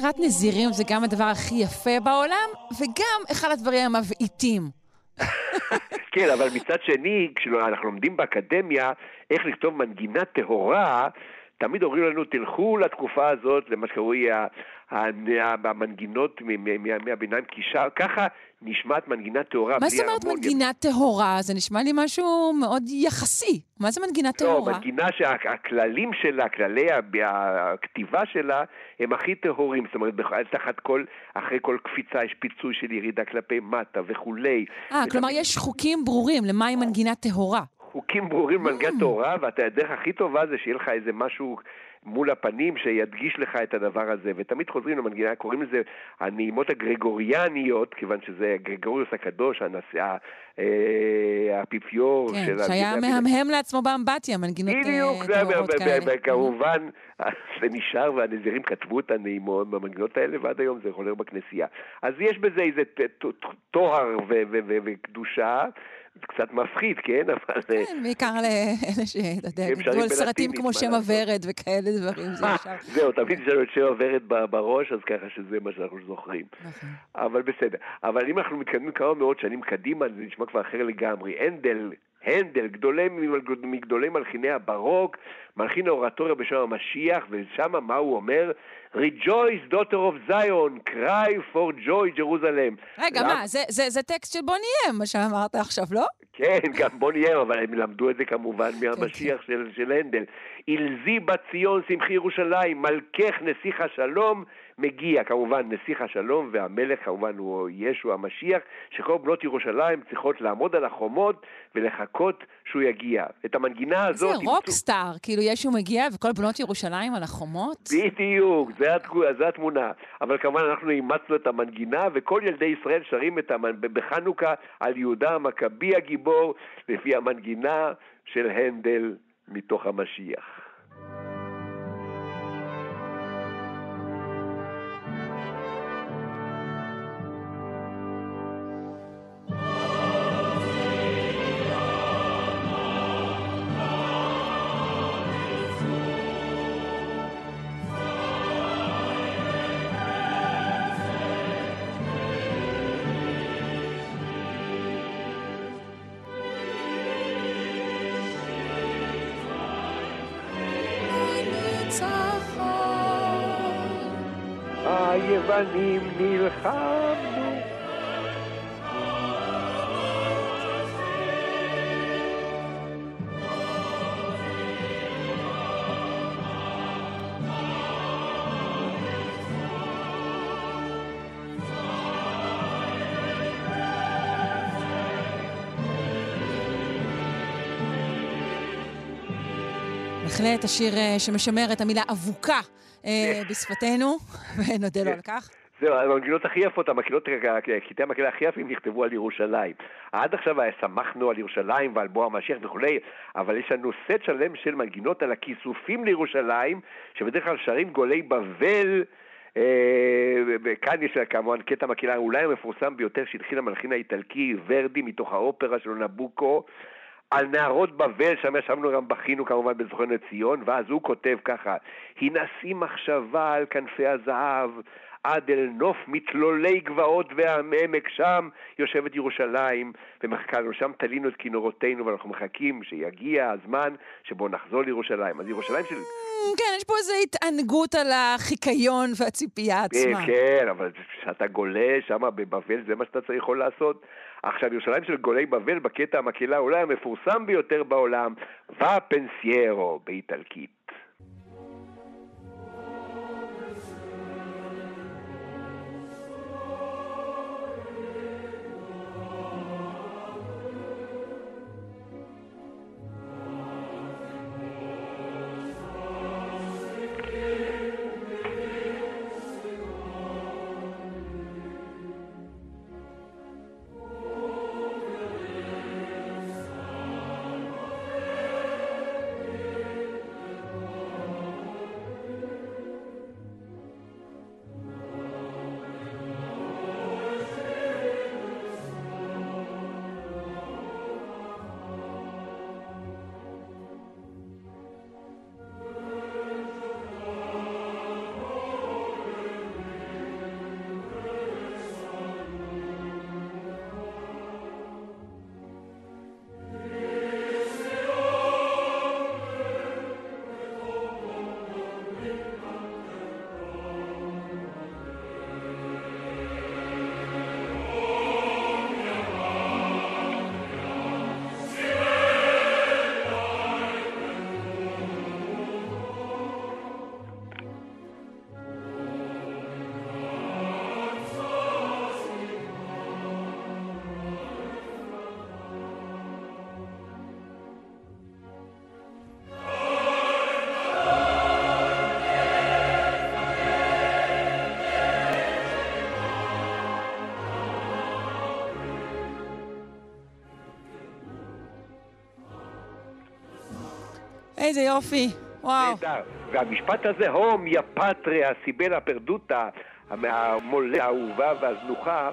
שירת נזירים זה גם הדבר הכי יפה בעולם, וגם אחד הדברים המבעיטים. כן, אבל מצד שני, כשאנחנו לומדים באקדמיה איך לכתוב מנגינה טהורה, תמיד אומרים לנו, תלכו לתקופה הזאת, למה שקרוי ה- ה- המנגינות מ- מ- מימי הביניים, כי שם, ככה נשמעת מנגינה טהורה. מה זאת אומרת. מנגינה טהורה? זה נשמע לי משהו מאוד יחסי. מה זה מנגינה לא, טהורה? מנגינה שהכללים שלה, כללי הכתיבה שלה, הם הכי טהורים. זאת אומרת, תחת כל, אחרי כל קפיצה יש פיצוי של ירידה כלפי מטה וכולי. אה, כלומר, יש חוקים ברורים למהי מנגינה טהורה. חוקים ברורים Mm. מנגן תורה, והדרך הכי טובה זה שיהיה לך איזה משהו מול הפנים שידגיש לך את הדבר הזה, ותמיד חוזרים למנגינה, קוראים לזה הנעימות הגרגוריאניות, כיוון שזה גרגוריוס הקדוש, הנשיא, אה, האפיפיור כן, של... שהיה המדינה. מהמהם לעצמו באמבטיה, מנגינות אה, בדיוק, זה- טהורות ב- כאלה. ב- כמובן, זה נשאר והנזירים כתבו את הנעימות במנגינות האלה, ועד היום זה חולר בכנסייה. אז יש בזה איזה טוהר וקדושה, קצת מפחיד, כן? אבל... אה, כן, בעיקר לאלה שאתה יודע, הם גדלו שרים על סרטים כמו שם? הוורד וכאלה דברים, זה אה, ישר. זהו, תמיד יש לנו את שם הוורד בראש, אז ככה שזה מה שאנחנו זוכרים. נכון. אבל בסדר. אבל אם אנחנו מתקדמים כמה מאות שנים קדימה, זה נשמע כבר אחר לגמרי. הנדל, הנדל, גדולי, מגדולי מלחיני הברוק, מלחין האורטוריה בשם המשיח, ושם מה הוא אומר? Rejoice, daughter of Zion, cry for joy, Jerusalem. רגע, למה- מה, זה- זה זה טקסט של בוני אם, מה שאמרת עכשיו, לא? כן, גם בוא נהיה, אבל הם למדו את זה כמובן כן, מהמשיח של, של הנדל. עלזי בת ציון, שמחי ירושלים, מלכך נסיך השלום, מגיע. כמובן, נסיך השלום והמלך כמובן הוא ישו המשיח, שכל בנות ירושלים צריכות לעמוד על החומות ולחכות שהוא יגיע. את המנגינה זה הזאת... תמצאו- רוקסטאר, כאילו ישו מגיע וכל בנות ירושלים על החומות? בדיוק, זה, זה התמונה. אבל כמובן אנחנו אימצנו את המנגינה, וכל ילדי ישראל שרים את המנ... בחנוכה על יהודה המכבי הגיבור, לפי המנגינה של הנדל מתוך המשיח. נלחמו. בהחלט השיר אה, שמשמר את המילה אבוקה אה. בשפתנו, ונודה לו על כך. זהו, המנגינות הכי יפות, המקהלות, קטעי המקהלה הכי יפים נכתבו על ירושלים. עד עכשיו שמחנו על ירושלים ועל בוא המשיח וכולי, אבל יש לנו סט שלם של מנגינות על הכיסופים לירושלים, שבדרך כלל שרים גולי בבל. אה, וכאן יש כמובן קטע מקהלה אולי המפורסם ביותר שהתחיל המלחין האיטלקי ורדי מתוך האופרה שלו נבוקו על נהרות בבל, שם ישבנו גם בכינו כמובן בזכרון לציון, ואז הוא כותב ככה: הנשיא מחשבה על כנפי הזהב, עד אל נוף מתלולי גבעות והעמק, שם יושבת ירושלים, ומחכה לנו, שם תלינו את כינורותינו, ואנחנו מחכים שיגיע הזמן שבו נחזור לירושלים. אז ירושלים של... כן, יש פה איזו התענגות על החיקיון והציפייה עצמה. כן, כן, אבל כשאתה גולה שם בבבל, זה מה שאתה צריך יכול לעשות. עכשיו, ירושלים של גולי בבל, בקטע המקהלה אולי המפורסם ביותר בעולם, ופנסיירו באיטלקית. איזה יופי. וואו. נהדר. והמשפט הזה, הום יא פטריה סיבלה פרדוטה, המולה האהובה והזנוחה,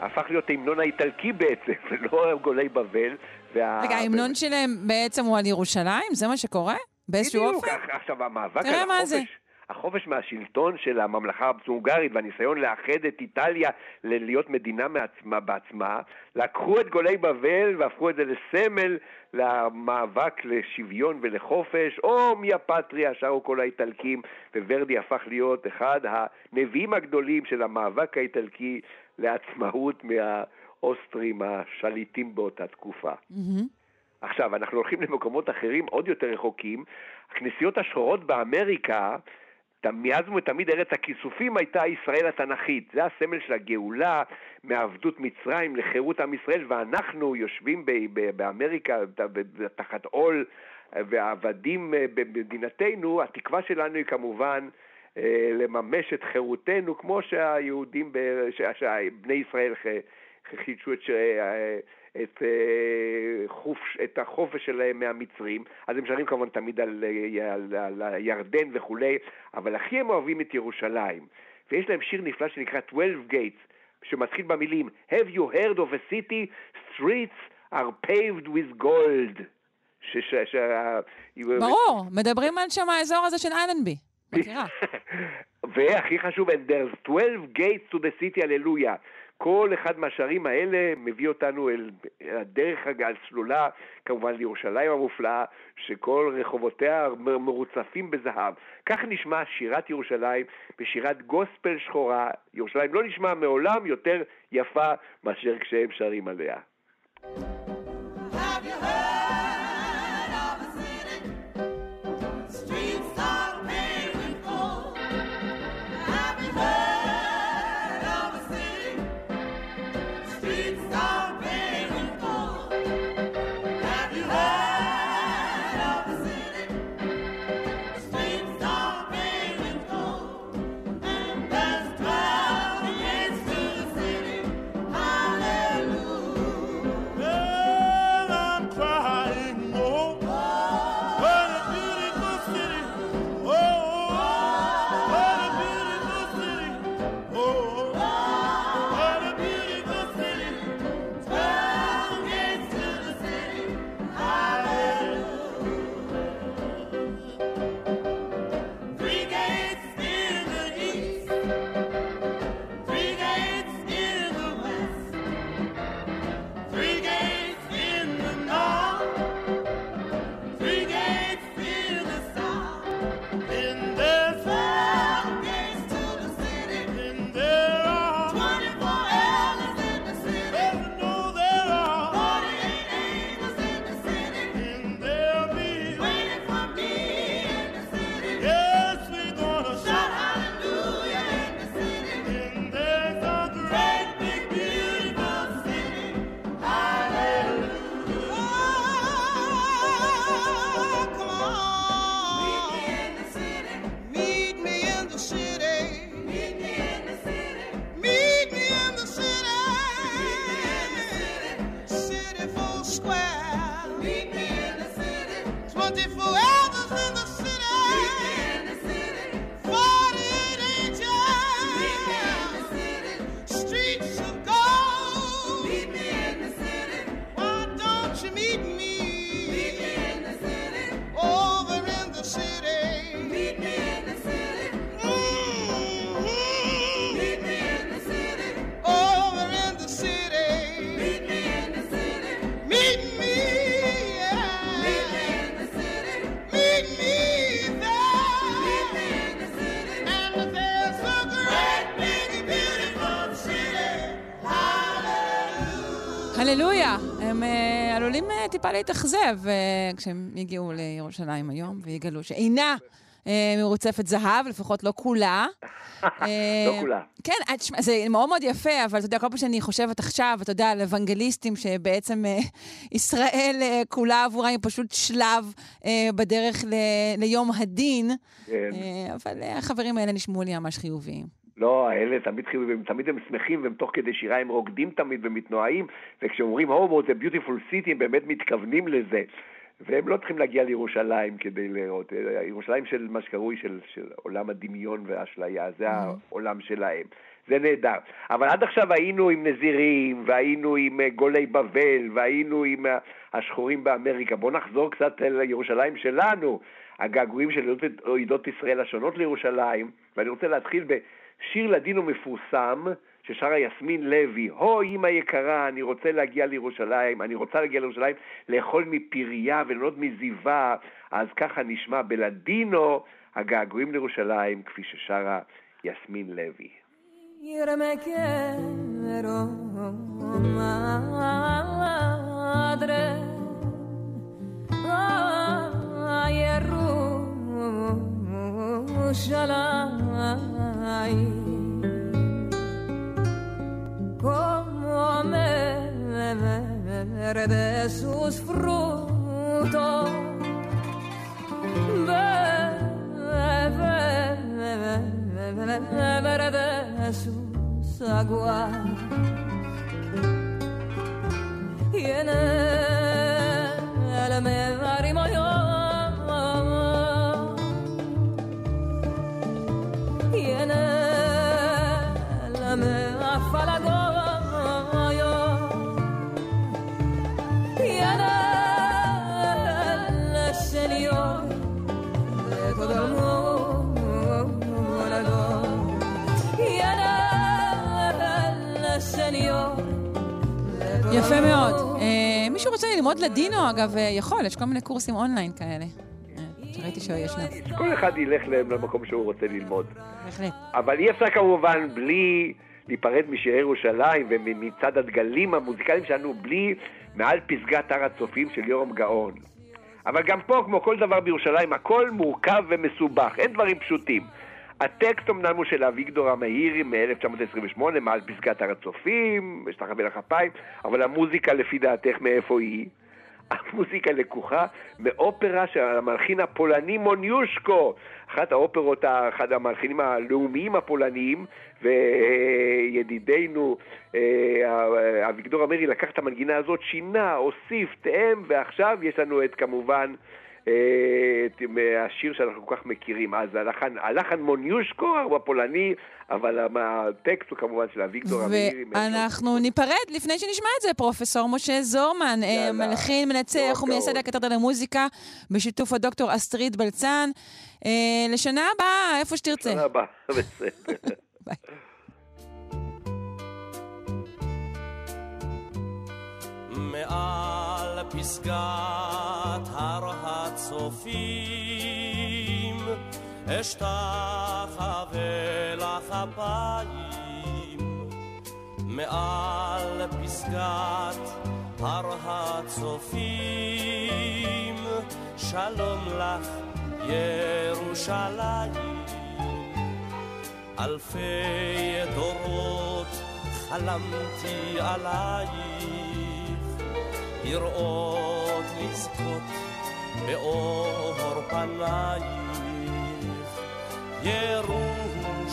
הפך להיות ההמנון האיטלקי בעצם, ולא גולי בבל. וה... רגע, ההמנון שלהם בעצם הוא על ירושלים? זה מה שקורה? באיזשהו בדיוק. אופן? אח- עכשיו, המאבק תראה על מה זה. החופש... החופש מהשלטון של הממלכה ההונגרית והניסיון לאחד את איטליה ל- להיות מדינה מעצמה, בעצמה, לקחו את גולי בבל והפכו את זה לסמל למאבק לשוויון ולחופש, או מי הפטריה, שרו כל האיטלקים, וורדי הפך להיות אחד הנביאים הגדולים של המאבק האיטלקי לעצמאות מהאוסטרים השליטים באותה תקופה. מהמם. עכשיו, אנחנו הולכים למקומות אחרים עוד יותר רחוקים. הכנסיות השחורות באמריקה, מאז ומתמיד ארץ הכיסופים הייתה ישראל התנ"כית. זה הסמל של הגאולה מעבדות מצרים לחירות עם ישראל, ואנחנו יושבים ב- ב- באמריקה תחת עול אה, ועבדים אה, במדינתנו. התקווה שלנו היא כמובן אה, לממש את חירותנו, כמו שהיהודים, שבני ישראל חידשו את, ש- את, אה, חופש, את החופש שלהם מהמצרים, אז הם שרים כמובן תמיד על, אה, על, על הירדן וכולי, אבל הכי הם אוהבים את ירושלים. ויש להם שיר נפלא שנקרא 12 Gates, שמתחיל במילים Have you heard of a city? Streets are paved with gold. ש, ש, ש, ברור, מדברים על שם האזור הזה של אלנבי. מכירה. והכי חשוב, and there's 12 gates to the city, הללויה. כל אחד מהשערים האלה מביא אותנו אל הדרך הסלולה, כמובן לירושלים המופלאה, שכל רחובותיה מרוצפים בזהב. כך נשמע שירת ירושלים בשירת גוספל שחורה. ירושלים לא נשמע מעולם יותר יפה מאשר כשהם שרים עליה. Have you טיפה להתאכזב אה, כשהם יגיעו לירושלים היום ויגלו שאינה אה, מרוצפת זהב, לפחות לא כולה. אה, לא כולה. כן, זה מאוד מאוד יפה, אבל אתה יודע, כל פעם שאני חושבת עכשיו, אתה יודע, על אוונגליסטים, שבעצם ישראל כולה עבורה היא פשוט שלב בדרך ליום הדין, כן. אבל החברים האלה נשמעו לי ממש חיוביים. לא, האלה תמיד חיובים, תמיד הם שמחים, והם תוך כדי שירה הם רוקדים תמיד ומתנועים, וכשאומרים הומו זה ביוטיפול סיטי, הם באמת מתכוונים לזה. והם לא צריכים להגיע לירושלים כדי לראות, אה, ירושלים של מה שקרוי של, של עולם הדמיון והאשליה, זה העולם שלהם. זה נהדר. אבל עד עכשיו היינו עם נזירים, והיינו עם אה, גולי בבל, והיינו עם אה, השחורים באמריקה. בואו נחזור קצת אל ירושלים שלנו, הגעגועים של עדות- ישראל השונות לירושלים, ואני רוצה להתחיל בשיר לדינו מפורסם, ששרה יסמין לוי, הו אמא יקרה, אני רוצה להגיע לירושלים, אני רוצה להגיע לירושלים, לאכול מפריה וליהנות מזיווה, אז ככה נשמע בלדינו הגעגועים לירושלים, כפי ששרה יסמין לוי. Madre. Ay, Jerusalén. Como me de sus frutos. beber sus aguas y en él me arrimo ללמוד לדינו, אגב, אה, יכול, יש כל מיני קורסים אונליין כאלה. אה, שראיתי שישנם. כל אחד ילך למקום שהוא רוצה ללמוד. בהחלט. אבל אי אפשר כמובן בלי להיפרד משירי ירושלים ומצד הדגלים המוזיקליים שלנו, בלי מעל פסגת הר הצופים של יורם גאון. אבל גם פה, כמו כל דבר בירושלים, הכל מורכב ומסובך, אין דברים פשוטים. הטקסט אמנם הוא של אביגדור המאירי מ-1928, מעל פסגת הר הצופים, משטח המלך אפיים, אבל המוזיקה לפי דעתך מאיפה היא? המוזיקה לקוחה מאופרה של המלחין הפולני מוניושקו, אחת האופרות, אחד המלחינים הלאומיים הפולניים, וידידנו אה, אביגדור אמרי לקח את המנגינה הזאת, שינה, הוסיף, תאם, ועכשיו יש לנו את כמובן אה, את השיר שאנחנו כל כך מכירים. אז הלחן, הלחן מוניושקו הוא הפולני, אבל הטקסט הוא כמובן של אביגדור אמרי. ואנחנו ניפרד לפני שנשמע את זה, פרופסור משה זורמן, אה, יאללה. מלחין, מנצח ומייסד. הקתדרה למוזיקה, בשיתוף הדוקטור אסטרית בלצן. אה, לשנה הבאה, איפה שתרצה. שנה הבאה, בסדר. ביי. מעל פסגת הר הצופים אשתחווה לך אפיים מעל פסגת הר הצופים שלום לך ירושלים. אלפי דורות חלמתי עלייך לראות לזכות באור פנייך ירושלים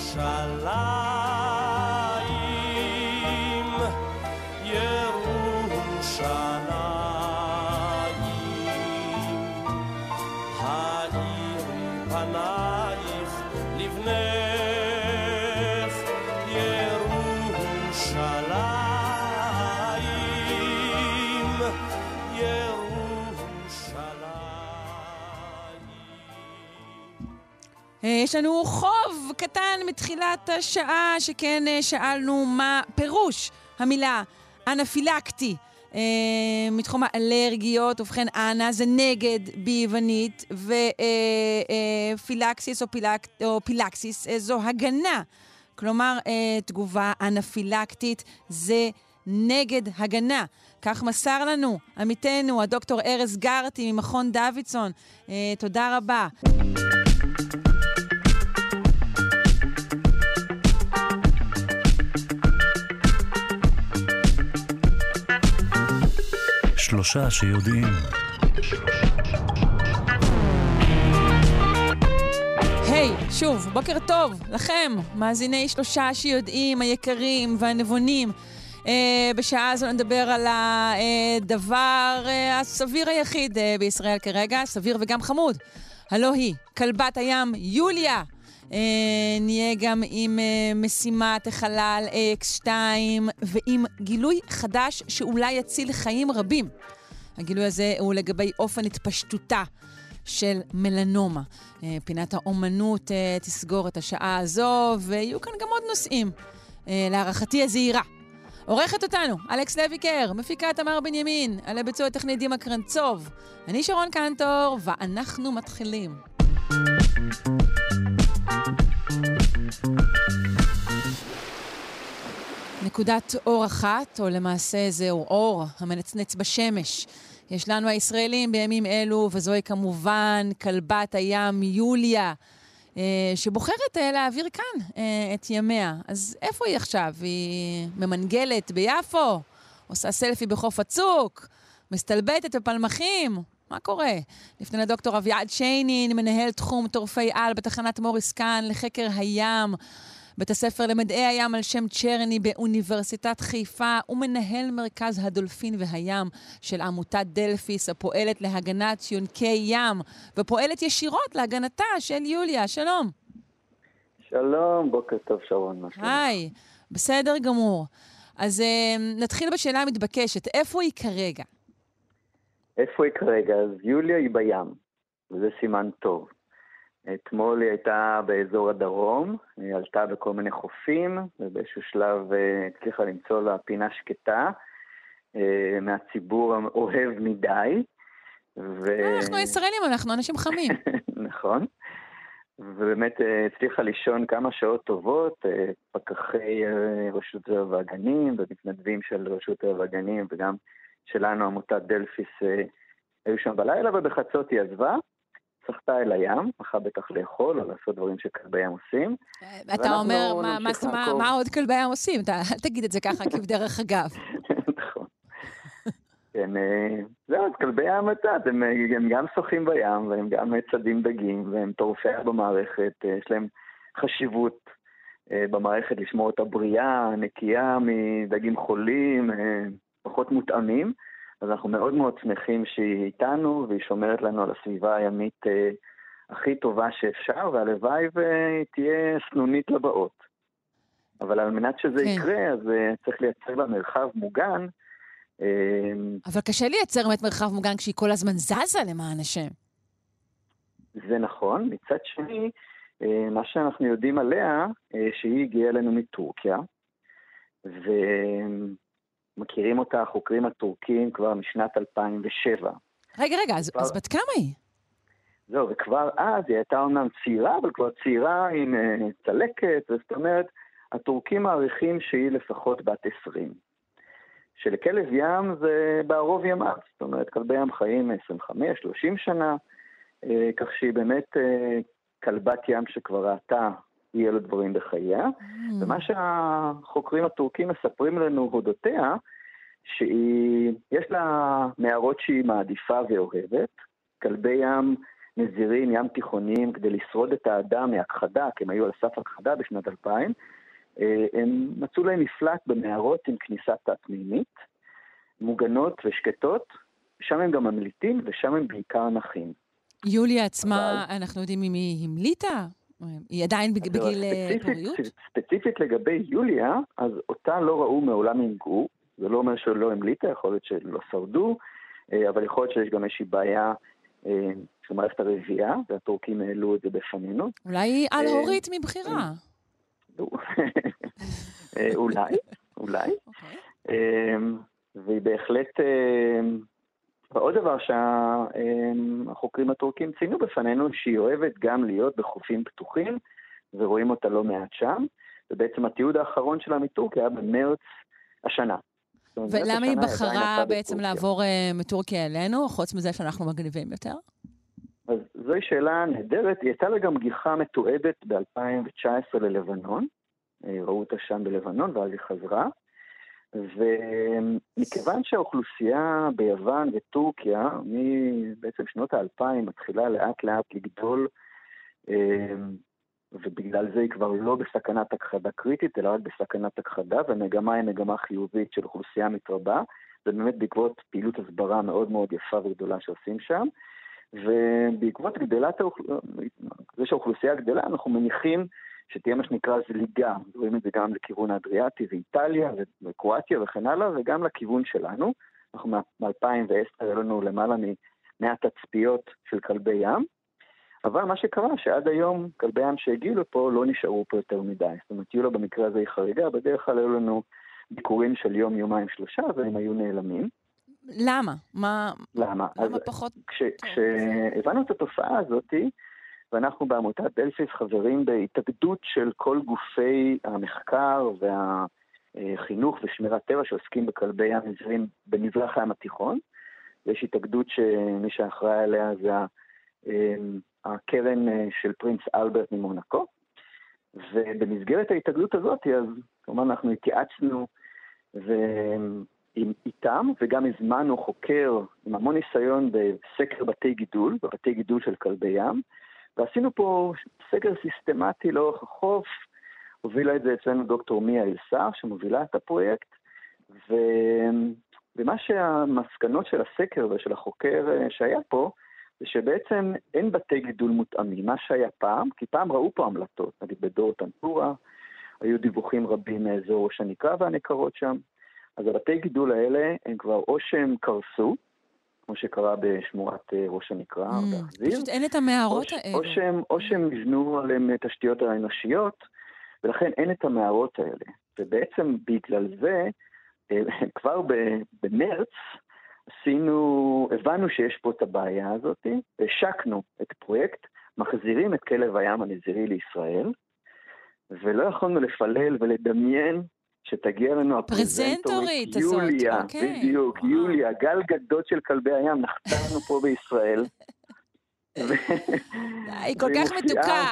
יש לנו חוב קטן מתחילת השעה, שכן אה, שאלנו מה פירוש המילה אנפילקטי. אה, מתחום האלרגיות, ובכן, אנה זה נגד ביוונית, ופילקסיס או, פילק, או פילקסיס אה, זו הגנה. כלומר, אה, תגובה אנפילקטית זה נגד הגנה. כך מסר לנו עמיתנו, הדוקטור ארז גרטי ממכון דוידסון. אה, תודה רבה. שלושה שיודעים. היי, שוב, בוקר טוב לכם, מאזיני שלושה שיודעים, היקרים והנבונים. אה, בשעה הזו נדבר על הדבר אה, הסביר היחיד אה, בישראל כרגע, סביר וגם חמוד. הלא היא, כלבת הים יוליה. אה, נהיה גם עם אה, משימת החלל AX2 ועם גילוי חדש שאולי יציל חיים רבים. הגילוי הזה הוא לגבי אופן התפשטותה של מלנומה. אה, פינת האומנות אה, תסגור את השעה הזו, ויהיו כאן גם עוד נושאים. אה, להערכתי הזהירה. עורכת אותנו, אלכס לויקר, מפיקה תמר בנימין, על הביצוע הטכני דימה קרנצוב. אני שרון קנטור, ואנחנו מתחילים. נקודת אור אחת, או למעשה זהו אור המנצנץ בשמש. יש לנו הישראלים בימים אלו, וזוהי כמובן כלבת הים יוליה, אה, שבוחרת אה, להעביר כאן אה, את ימיה. אז איפה היא עכשיו? היא ממנגלת ביפו? עושה סלפי בחוף הצוק? מסתלבטת בפלמחים? מה קורה? לפני לדוקטור אביעד שיינין, מנהל תחום טורפי-על בתחנת מוריס קאן לחקר הים. בית הספר למדעי הים על שם צ'רני באוניברסיטת חיפה ומנהל מרכז הדולפין והים של עמותת דלפיס הפועלת להגנת יונקי ים ופועלת ישירות להגנתה של יוליה. שלום. שלום, בוקר טוב שרון. היי, בסדר גמור. אז uh, נתחיל בשאלה המתבקשת, איפה היא כרגע? איפה היא כרגע? אז יוליה היא בים, וזה סימן טוב. אתמול היא הייתה באזור הדרום, היא עלתה בכל מיני חופים, ובאיזשהו שלב אה, הצליחה למצוא לה פינה שקטה אה, מהציבור האוהב מדי. ו... אנחנו ישראלים, אנחנו אנשים חמים. נכון. ובאמת אה, הצליחה לישון כמה שעות טובות, אה, פקחי אה, רשות הטבע והגנים ומתנדבים של רשות הטבע והגנים וגם שלנו, עמותת דלפיס, אה, היו שם בלילה, ובחצות היא עזבה, סחטה אל הים, הלכה בטח לאכול או לעשות דברים שכלבי ים עושים. אתה ואנחנו אומר, מה- מה- מה-. מה עוד כלבי ים עושים? אתה- אל תגיד את זה ככה כבדרך אגב. נכון. כן, אה, זהו, אז כלבי ים, את יודעת, הם, אה, הם גם שוחים בים, והם גם אה, צדים דגים, והם טורפי במערכת, אה, יש להם חשיבות אה, במערכת לשמור אותה בריאה, נקייה מדגים חולים, אה, פחות מותאמים. אז אנחנו מאוד מאוד שמחים שהיא איתנו, והיא שומרת לנו על הסביבה הימית אה, הכי טובה שאפשר, והלוואי והיא תהיה סנונית לבאות. אבל על מנת שזה כן. יקרה, אז אה, צריך לייצר לה מרחב מוגן. אה, אבל קשה לייצר באמת מרחב מוגן כשהיא כל הזמן זזה למען השם. זה נכון. מצד שני, אה, מה שאנחנו יודעים עליה, אה, שהיא הגיעה אלינו מטורקיה, ומכירים אותה החוקרים הטורקים כבר משנת 2007. רגע, רגע, אז, כבר- אז בת כמה היא? זהו, וכבר אז היא הייתה אומנם צעירה, אבל כבר צעירה עם אה, צלקת, זאת אומרת, הטורקים מעריכים שהיא לפחות בת 20. שלכלב ים זה בערוב ימיו, זאת אומרת, כלבי ים חיים 25-30 שנה, אה, כך שהיא באמת אה, כלבת ים שכבר ראתה אי אלו דברים בחייה. ומה שהחוקרים הטורקים מספרים לנו אודותיה, שיש לה מערות שהיא מעדיפה ואוהבת, כלבי ים נזירים, ים תיכוניים, כדי לשרוד את האדם מהכחדה, כי הם היו על סף הכחדה בשנת 2000, אה, הם מצאו להם מפלט במערות עם כניסה תת-מימית, מוגנות ושקטות, שם הם גם ממליטים ושם הם בעיקר נחים. יוליה עצמה, אנחנו יודעים אם היא המליטה? היא עדיין בג- בגיל אה, ספציפית- פוריות? ספציפית לגבי יוליה, אז אותה לא ראו מעולם עם גור, זה לא אומר שלא המליטה, יכול להיות שלא שרדו, אה, אבל יכול להיות שיש גם איזושהי בעיה אה, של מערכת הרבייה, והטורקים העלו את זה בפנינו. אולי היא על-הורית מבחירה. אולי, אולי. אוקיי. והיא בהחלט... ועוד דבר שהחוקרים הטורקים ציינו בפנינו, שהיא אוהבת גם להיות בחופים פתוחים, ורואים אותה לא מעט שם, ובעצם התיעוד האחרון שלה מטורקיה היה במרץ השנה. ולמה היא בחרה בעצם בטורקיה. לעבור אה, מטורקיה אלינו, חוץ מזה שאנחנו מגניבים יותר? אז זוהי שאלה נהדרת, היא הייתה לה גם גיחה מתועדת ב-2019 ללבנון, אה, ראו אותה שם בלבנון ואז היא חזרה, ומכיוון שהאוכלוסייה ביוון וטורקיה, מבעצם שנות האלפיים, מתחילה לאט לאט לגדול אה, ובגלל זה היא כבר לא בסכנת הכחדה קריטית, אלא רק בסכנת הכחדה, והמגמה היא מגמה חיובית של אוכלוסייה מתרבה, זה באמת בעקבות פעילות הסברה מאוד מאוד יפה וגדולה שעושים שם, ובעקבות גדלת האוכלוסייה, זה שהאוכלוסייה גדלה, אנחנו מניחים שתהיה מה שנקרא זליגה, רואים את זה גם לכיוון האדריאטי ואיטליה וקרואטיה וכן הלאה, וגם לכיוון שלנו. אנחנו מ-2010, היו לנו למעלה מ-100 תצפיות של כלבי ים, אבל מה שקרה שעד היום כלבי ים שהגיעו לפה לא נשארו פה יותר מדי. זאת אומרת, יהיו לו במקרה הזה היא חריגה, בדרך כלל היו לנו ביקורים של יום, יומיים, שלושה, והם היו נעלמים. למה? מה... למה? למה אז פחות? כש, כשהבנו את התופעה הזאת, ואנחנו בעמותת דלפיס חברים בהתאגדות של כל גופי המחקר והחינוך ושמירת טבע שעוסקים בכלבי ים נזירים במזרח הים התיכון. ויש התאגדות שמי שאחראי עליה זה ה- אמ, הקרן אה, של פרינס אלברט ממונקו. ובמסגרת ההתאגדות הזאת, אז כמובן אנחנו התייעצנו ו- עם, איתם, וגם הזמנו חוקר עם המון ניסיון בסקר בתי גידול, בבתי גידול של כלבי ים, ועשינו פה סקר סיסטמטי לאורך החוף, הובילה את זה אצלנו דוקטור מיה אלסר, שמובילה את הפרויקט, ו... ומה שהמסקנות של הסקר ושל החוקר אה, שהיה פה, זה שבעצם אין בתי גידול מותאמים, מה שהיה פעם, כי פעם ראו פה המלטות, נגיד בדור טנטורה, היו דיווחים רבים מאזור ראש הנקרה והנקרות שם, אז הבתי גידול האלה הם כבר או שהם קרסו, כמו שקרה בשמורת אה, ראש הנקרה, Mm, באכזיר, פשוט אין את המערות או. או, שהם, או שהם נבנו עליהם תשתיות האנושיות, ולכן אין את המערות האלה. ובעצם בגלל זה, אה, כבר במרץ, עשינו, הבנו שיש פה את הבעיה הזאת, והשקנו את הפרויקט, מחזירים את כלב הים הנזירי לישראל, ולא יכולנו לפלל ולדמיין שתגיע לנו הפרזנטורית הפרזנטורית הזאת, יוליה, אוקיי. בדיוק, וואו. יוליה, גל גדות של כלבי הים, נחתה לנו פה בישראל. היא כל כך מתוקה,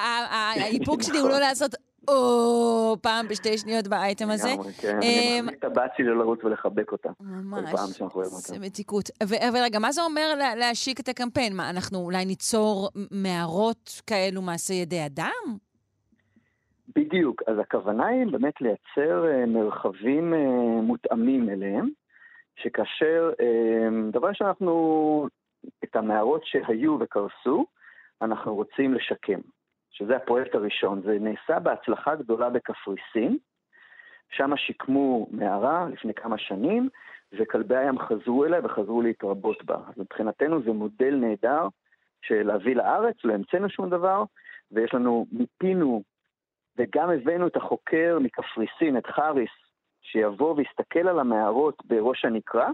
האיפוק שלי הוא לא לעשות או פעם בשתי שניות באייטם הזה. לגמרי, כן, אמ, אני מחזיק את הבת שלי לרוץ ולחבק אותה. ממש. כל פעם שאנחנו רואים זה. מתיקות. אבל רגע, מה זה אומר לה- להשיק את הקמפיין? מה, אנחנו אולי ניצור מערות כאלו מעשה ידי אדם? בדיוק, אז הכוונה היא באמת לייצר אה, מרחבים אה, מותאמים אליהם, שכאשר, אה, דבר שאנחנו, את המערות שהיו וקרסו, אנחנו רוצים לשקם, שזה הפרויקט הראשון. זה נעשה בהצלחה גדולה בקפריסין, שם שיקמו מערה לפני כמה שנים, וכלבי הים חזרו אליה וחזרו להתרבות בה. אז מבחינתנו זה מודל נהדר של להביא לארץ, לא המצאנו שום דבר, ויש לנו, מיפינו וגם הבאנו את החוקר מקפריסין, את חריס, שיבוא ויסתכל על המערות בראש הנקרה,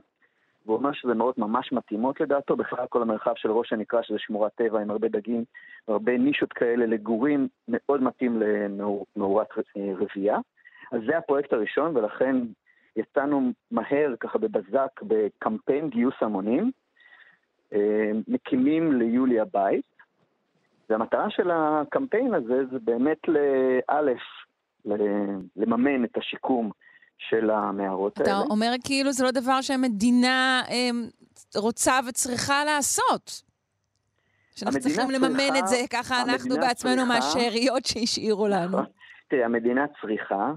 והוא אומר שזה מערות ממש מתאימות לדעתו, בכלל כל המרחב של ראש הנקרה, שזה שמורת טבע עם הרבה דגים, והרבה נישות כאלה לגורים, מאוד מתאים למאורת אה, רבייה. אז זה הפרויקט הראשון, ולכן יצאנו מהר, ככה בבזק, בקמפיין גיוס המונים. אה, מקימים ליוליה בית, והמטרה של הקמפיין הזה זה באמת לאלף, לממן את השיקום של המערות אתה האלה. אומר כאילו זה לא דבר שהמדינה אמ, רוצה וצריכה לעשות. שאנחנו צריכים לממן צריכה- את זה ככה אנחנו בעצמנו צריכה- מהשאריות שהשאירו לנו. נכון. תראה, המדינה צריכה,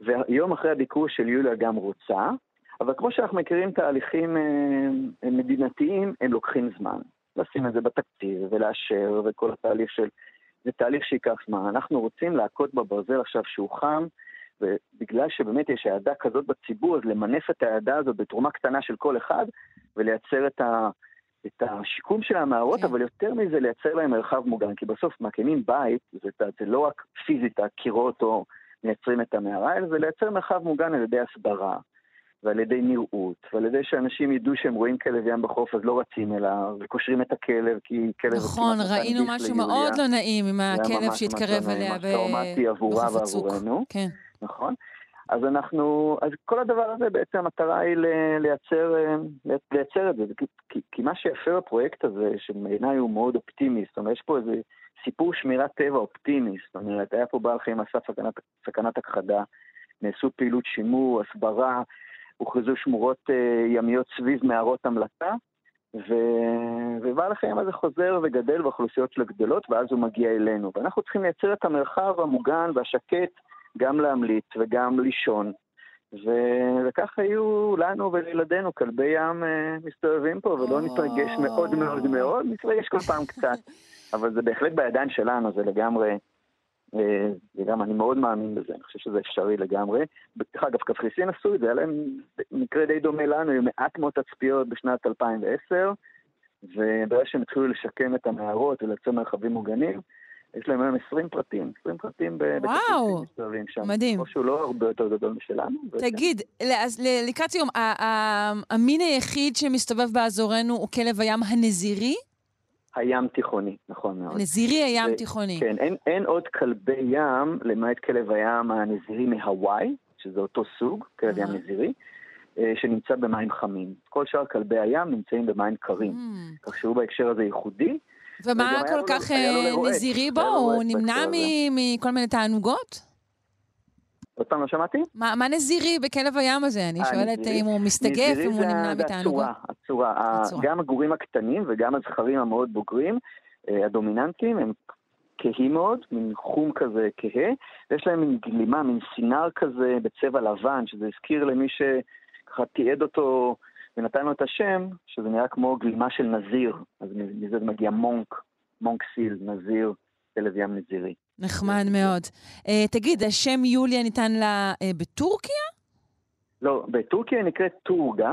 ויום אחרי הביקור של יוליה גם רוצה, אבל כמו שאנחנו מכירים תהליכים אה, מדינתיים, הם לוקחים זמן. לשים את זה בתקציב ולאשר וכל התהליך של... זה תהליך שייקח זמן. אנחנו רוצים להכות בברזל עכשיו שהוא חם, ובגלל שבאמת יש אהדה כזאת בציבור, אז למנף את האהדה הזאת בתרומה קטנה של כל אחד, ולייצר את, ה, את השיקום של המערות, כן. אבל יותר מזה, לייצר להם מרחב מוגן. כי בסוף מקימים בית, זה, זה לא רק פיזית הקירות או מייצרים את המערה, אלא זה לייצר מרחב מוגן על ידי הסברה. ועל ידי נראות, ועל ידי שאנשים ידעו שהם רואים כלב ים בחוף, אז לא רצים אליו, וקושרים את הקלב, כי כלב... נכון, ראינו משהו ליוליה. מאוד לא נעים עם הכלב שהתקרב לא אליה נעים, ב- ממש טראומטי עבורה בחוף הצוק. ועבורנו. כן. נכון? אז אנחנו, אז כל הדבר הזה בעצם המטרה היא לייצר, אה, לייצר את זה, כי, כי, כי מה שיפה בפרויקט הזה, שבעיניי הוא מאוד אופטימי, זאת אומרת, יש פה איזה סיפור שמירת טבע אופטימי, זאת אומרת, היה פה בעל חיים עשה סכנת, סכנת הכחדה, נעשו פעילות שימור, הסברה, הוכרזו שמורות אה, ימיות סביב מערות המלטה, ו... ובעל החיים הזה חוזר וגדל והאוכלוסיות שלו גדלות, ואז הוא מגיע אלינו. ואנחנו צריכים לייצר את המרחב המוגן והשקט גם להמליץ וגם לישון. ו- וככה יהיו לנו ולילדינו כלבי ים אה, מסתובבים פה, ולא נתרגש מאוד מאוד מאוד, נתרגש כל פעם קצת. אבל זה בהחלט בידיים שלנו, זה לגמרי, אה, זה גם, אני מאוד מאמין בזה, אני חושב שזה אפשרי לגמרי. דרך אגב, קפריסין עשו את זה, היה להם מקרה די דומה לנו, עם מעט מאוד תצפיות בשנת 2010, וברגע שהם התחילו לשקם את המערות ולייצר מרחבים מוגנים, יש להם היום 20 פרטים, 20 פרטים בקפריסין מסתובבים שם. מדהים. או שהוא לא הרבה יותר גדול משלנו. תגיד, אז לקראת סיום, המין היחיד שמסתובב באזורנו הוא כלב הים הנזירי? הים תיכוני, נכון מאוד. נזירי הים ו- תיכוני. כן, אין, אין עוד כלבי ים, למעט כלב הים הנזירי מהוואי, שזה אותו סוג, כלב ים נזירי, אה, שנמצא במים חמים. כל שאר כלבי הים נמצאים במים קרים. כך שהוא בהקשר הזה ייחודי. ומה כל כך לו אה, נזירי בו? הוא נמנע מכל מיני תענוגות? עוד פעם לא שמעתי? מה מה נזירי בכלב הים הזה? אני אה, שואלת אם הוא מסתגף, אם הוא נמנע מתענוגות. הצורה, הצורה. הצורה. גם הגורים הקטנים וגם הזכרים המאוד בוגרים, אה, הדומיננטיים, הם כהים מאוד, מין חום כזה כהה, ויש להם מין גלימה, מין סינר כזה בצבע לבן, שזה הזכיר למי שככה תיעד אותו ונתן לו את השם, שזה נראה כמו גלימה של נזיר. אז מזה מגיע מונק, מונק סיל, נזיר, כלב ים נזירי. נחמד מאוד. אה, תגיד, השם יוליה ניתן לה אה, בטורקיה? לא, בטורקיה נקראת טורגה.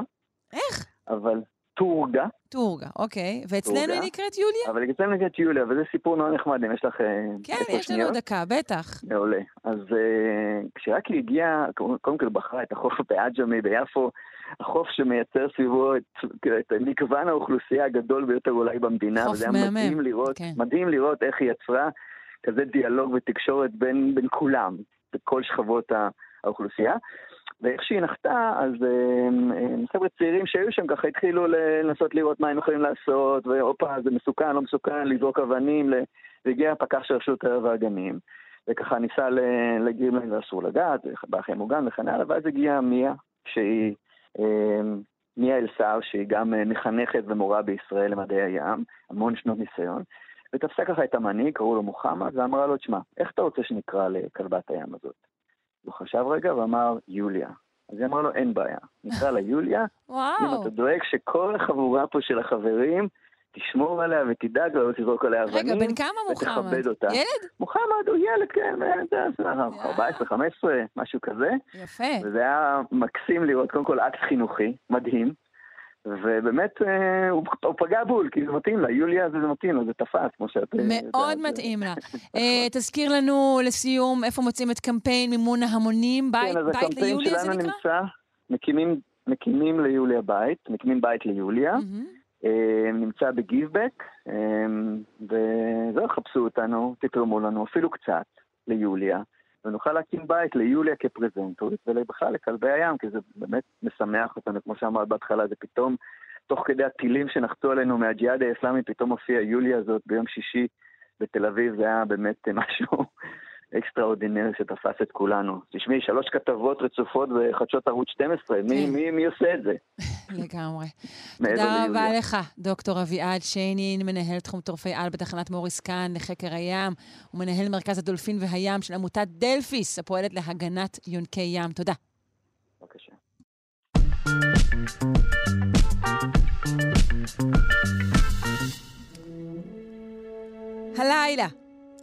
איך? אבל טורגה. טורגה, אוקיי. ואצלנו. היא נקראת יוליה? אבל אצלנו נקראת יוליה, וזה סיפור מאוד נחמד, אם יש לך... אה, כן, יש לנו. דקה, בטח. מעולה. אז כשרק היא הגיעה, קודם קודם כל בחרה את החוף בעג'מי ביפו, החוף שמייצר סביבו את, את מגוון האוכלוסייה הגדול ביותר אולי במדינה, חוף וזה היה מהמם, מדהים לראות, כן. מדהים לראות איך היא יצרה כזה דיאלוג ותקשורת בין, בין כולם, בכל שכבות האוכלוסייה. ואיך שהיא נחתה, אז אה, אה, חבר'ה צעירים שהיו שם ככה התחילו לנסות לראות מה הם יכולים לעשות, והופה, זה מסוכן, לא מסוכן, לזרוק אבנים, והגיע הפקח של רשות הטבע והגנים, וככה ניסה ל- להגיד להם אסור לגעת, באחי מוגן וכן הלאה, ואז הגיעה מיה, שהיא, אה, מיה אלסר, שהיא גם מחנכת ומורה בישראל למדעי הים, המון שנות ניסיון, ותפסה ככה את המנהיג, קראו לו מוחמד, ואמרה לו, תשמע, איך אתה רוצה שנקרא לכלבת הים הזאת? הוא חשב רגע ואמר, יוליה. אז היא אמרה לו, אין בעיה, נקרא לה יוליה, אם וואו. אתה דואג שכל החבורה פה של החברים תשמור עליה ותדאג לה, לא תזרוק עליה אבנים. רגע, בן כמה מוחמד? ותכבד אותה. ילד? מוחמד הוא ילד, כן, אתה יודע, 14, 15, משהו כזה. יפה. וזה היה מקסים לראות, קודם כל אקט חינוכי, מדהים. ובאמת, אה, הוא, הוא פגע בול, כי זה מתאים לה, יוליה זה, זה מתאים לה, זה תפס, כמו שאת... אה, מאוד יודעת. מתאים לה. אה, תזכיר לנו לסיום איפה מוצאים את קמפיין מימון ההמונים, בית כן, אז בית הקמפיין ליוליה זה שלנו נקרא? נמצא, מקימים, מקימים ליוליה בית, מקימים בית ליוליה. נמצא בגיבבק, וזהו, חפשו אותנו, תתרמו לנו אפילו קצת ליוליה, ונוכל להקים בית ליוליה כפרזנטורית, ובכלל לכלבי הים, כי זה באמת משמח אותנו, כמו שאמרת בהתחלה, זה פתאום, תוך כדי הטילים שנחתו עלינו מהג'יהאד האסלאמי, פתאום הופיעה יוליה הזאת ביום שישי בתל אביב, זה היה באמת משהו אקסטראורדינרי שתפס את כולנו. תשמעי, שלוש כתבות רצופות בחדשות ערוץ 12, מי, כן. מי, מי עושה את זה? לגמרי. תודה רבה. לך, דוקטור אביעד שיינין, מנהל תחום טורפי על בתחנת מוריס קאן לחקר הים, ומנהל מרכז הדולפין והים של עמותת דלפיס, הפועלת להגנת יונקי ים. תודה. בבקשה. הלילה,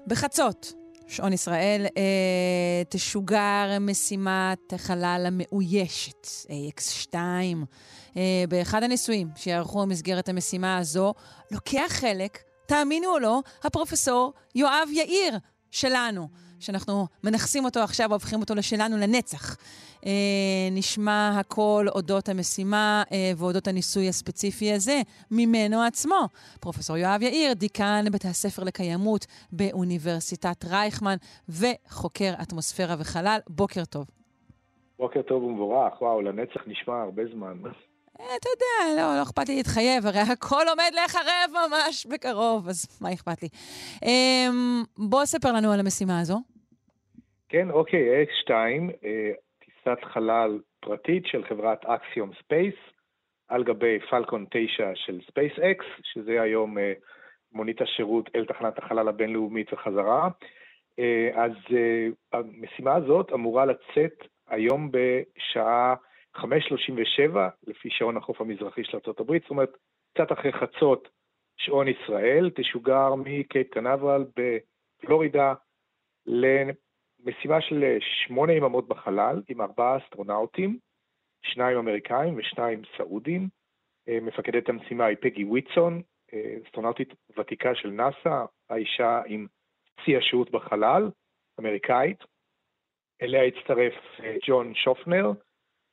בחצות, שעון ישראל, אה, תשוגר משימת החלל המאוישת, AX2. אה, באחד הניסויים שיערכו במסגרת המשימה הזו, לוקח חלק, תאמינו או לא, הפרופסור יואב יאיר שלנו, שאנחנו מנכסים אותו עכשיו והופכים אותו לשלנו לנצח. אה, נשמע הכל אודות המשימה אה, ואודות הניסוי הספציפי הזה ממנו עצמו. פרופסור יואב יאיר, דיקן בית הספר לקיימות באוניברסיטת רייכמן וחוקר אטמוספירה וחלל. בוקר טוב. בוקר טוב ומבורך, וואו, לנצח נשמע הרבה זמן. אה, אתה יודע, לא, לא אכפת לי להתחייב, הרי הכל עומד להיחרב ממש בקרוב, אז מה אכפת לי? אה, בוא ספר לנו על המשימה הזו. כן, אוקיי, Ax-2, אה, טיסת חלל פרטית של חברת Axiom Space, על גבי Falcon 9 של SpaceX, שזה היום אה, מונית השירות אל תחנת החלל הבינלאומית וחזרה. אז המשימה הזאת אמורה לצאת היום בשעה 5.37, לפי שעון החוף המזרחי של ארה"ב, זאת אומרת, קצת אחרי חצות שעון ישראל, תשוגר מקייפ קנברל בפלורידה למשימה של שמונה יממות בחלל עם ארבעה אסטרונאוטים, שניים אמריקאים ושניים סעודים. אה, מפקדת המשימה היא פגי וויטסון, אה, אסטרונאוטית ותיקה של נאס"א, האישה עם שיא השהות בחלל, אמריקאית. אליה הצטרף אה, ג'ון שופנר,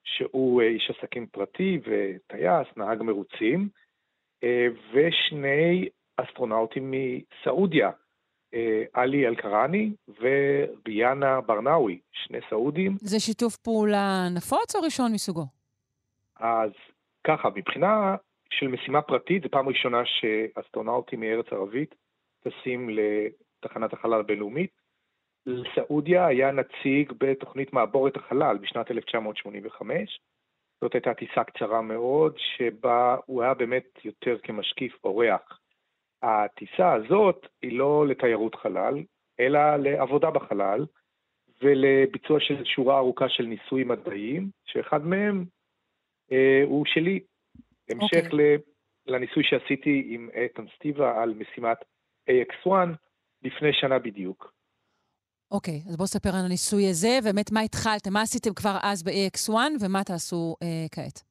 שהוא אה, איש עסקים פרטי וטייס, נהג מרוצים, אה, ושני אסטרונאוטים מסעודיה, אה, עלי אלקרני וביאנה ברנאווי, שני סעודים. זה שיתוף פעולה נפוץ או ראשון מסוגו? אז ככה, מבחינה של משימה פרטית, זו פעם ראשונה שאסטרונאוטים מארץ ערבית טסים לתחנת החלל הבינלאומית. לסעודיה היה נציג בתוכנית מעבורת החלל בשנת 1985. זאת הייתה טיסה קצרה מאוד, שבה הוא היה באמת יותר כמשקיף אורח. הטיסה הזאת היא לא לתיירות חלל, אלא לעבודה בחלל ולביצוע של שורה ארוכה של ניסויים מדעיים, שאחד מהם אה, הוא שלי. המשך אוקיי. ל- לניסוי שעשיתי עם איתן סטיבה על משימת AX1 לפני שנה בדיוק. אוקיי, אז בוא ספר על הניסוי הזה, ובאמת מה התחלתם, מה עשיתם כבר אז ב-AX1 ומה תעשו אה, כעת?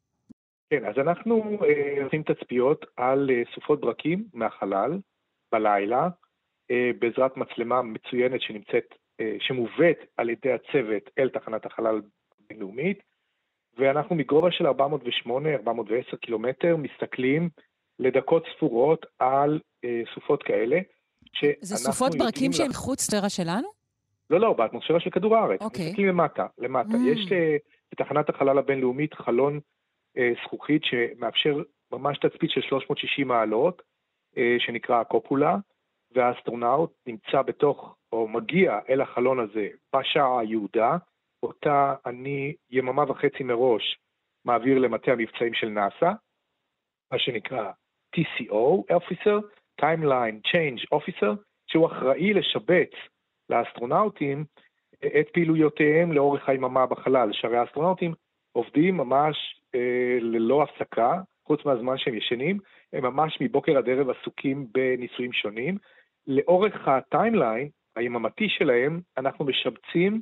כן, אז אנחנו אה, עושים תצפיות על אה, סופות ברקים מהחלל בלילה, אה, בעזרת מצלמה מצוינת שנמצאת, אה, שמובאת על ידי הצוות אל תחנת החלל הבינלאומית, ואנחנו מגובה של 408-410 קילומטר מסתכלים לדקות ספורות על אה, סופות כאלה. זה סופות ברקים יודעים שהן לה- חוץ לספירה שלנו? לא, לא, באטמוספירה של כדור הארץ. אוקיי. מסתכלים למטה, למטה. Mm. יש אה, בתחנת החלל הבינלאומית חלון אה, זכוכית שמאפשר ממש תצפית של 360 מעלות, אה, שנקרא הקופולה, והאסטרונאוט נמצא בתוך, או מגיע אל החלון הזה בשעה היהודה, אותה אני יממה וחצי מראש מעביר למטה המבצעים של נאס"א, מה שנקרא TCO, Officer, Timeline Change Officer, שהוא אחראי לשבץ לאסטרונאוטים את פעילויותיהם לאורך היממה בחלל, שהרי האסטרונאוטים עובדים ממש אה, ללא הפסקה, חוץ מהזמן שהם ישנים, הם ממש מבוקר עד ערב עסוקים בניסויים שונים. לאורך הטיימליין היממתי שלהם, אנחנו משבצים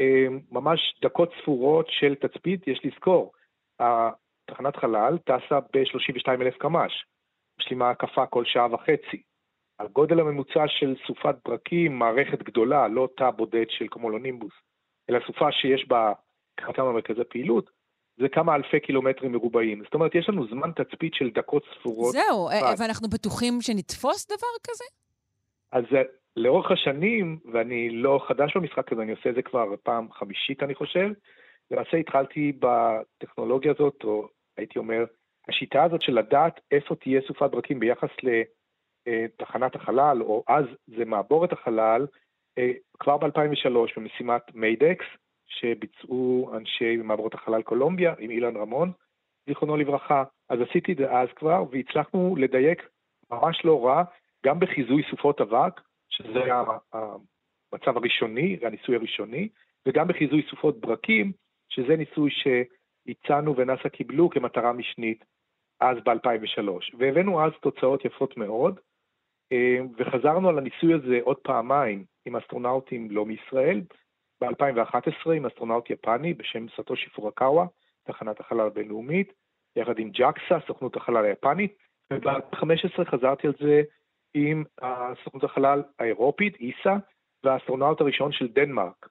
אה, ממש דקות ספורות של תצפית, יש לזכור, תחנת חלל טסה ב-32 אלף קמ"ש, משלימה הקפה כל שעה וחצי. הגודל הממוצע של סופת ברקים, מערכת גדולה, לא תא בודד של קומולונימבוס, אלא סופה שיש בה כמה מרכזי פעילות, זה כמה אלפי קילומטרים מרובעים. זאת אומרת, יש לנו זמן תצפית של דקות ספורות. זהו, אה, בלבד. ואנחנו בטוחים שנתפוס דבר כזה? אז אה, לאורך השנים, ואני לא חדש במשחק הזה, אני עושה את זה כבר פעם חמישית, אני חושב, למעשה התחלתי בטכנולוגיה הזאת, או הייתי אומר, השיטה הזאת של לדעת איפה תהיה סופת ברקים ביחס לתחנת החלל, או אז זה מעבורת החלל, אה, כבר ב-2003 במשימת מיידקס, שביצעו אנשי מעבורת החלל קולומביה עם אילן רמון, זיכרונו לברכה. אז עשיתי את זה אז כבר, והצלחנו לדייק ממש לא רע, גם בחיזוי סופות אבק, שזה היה המצב הראשוני, הניסוי הראשוני, וגם בחיזוי סופות ברקים, שזה ניסוי שהצענו ונאס"א קיבלו כמטרה משנית אז ב-2003. והבאנו אז תוצאות יפות מאוד, אה, וחזרנו על הניסוי הזה עוד פעמיים עם אסטרונאוטים לא מישראל, ב-2011 עם אסטרונאוט יפני בשם סטושי פורקאווה, תחנת החלל הבינלאומית, יחד עם ג'קסה, סוכנות החלל היפנית, וב-2015 חזרתי על זה עם סוכנות החלל האירופית, איסה, והאסטרונאוט הראשון של דנמרק,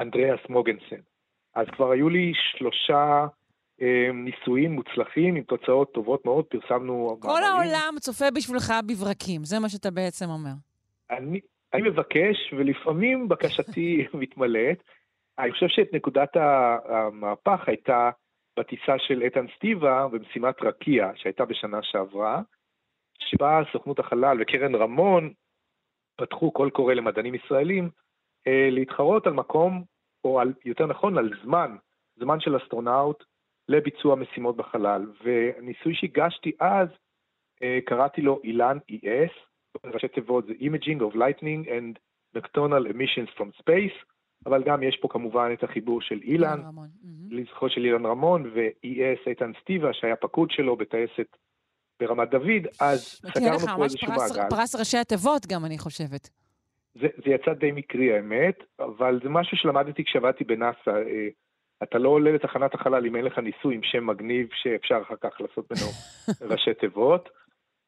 אנדריאס מוגנסן. אז כבר היו לי שלושה ניסויים מוצלחים עם תוצאות טובות מאוד, פרסמנו... כל העולם צופה בשבילך בברקים, זה מה שאתה בעצם אומר. אני, אני מבקש, ולפעמים בקשתי מתמלאת. אני חושב שאת נקודת המהפך הייתה בטיסה של איתן סטיבה במשימת רקיע, שהייתה בשנה שעברה, שבה סוכנות החלל וקרן רמון פתחו קול קורא למדענים ישראלים אה, להתחרות על מקום, או על, יותר נכון, על זמן, זמן של אסטרונאוט לביצוע משימות בחלל. והניסוי שהגשתי אז, אה, קראתי לו ILAN-ES, ראשי תיבות זה Imaging of Lightning and Nocturnal Emissions from Space, אבל גם יש פה כמובן את החיבור של אילן, לזכרו של אילן רמון, ו-ES איתן סטיבה, שהיה פקוד שלו בטייסת ברמת דוד, אז סגרנו פה איזשהו מעגל. פרס ראשי התיבות גם, אני חושבת. זה, זה יצא די מקרי האמת, אבל זה משהו שלמדתי כשעבדתי בנאסא. אתה לא עולה לתחנת החלל אם אין לך ניסוי עם שם מגניב שאפשר אחר כך לעשות ממנו ראשי תיבות.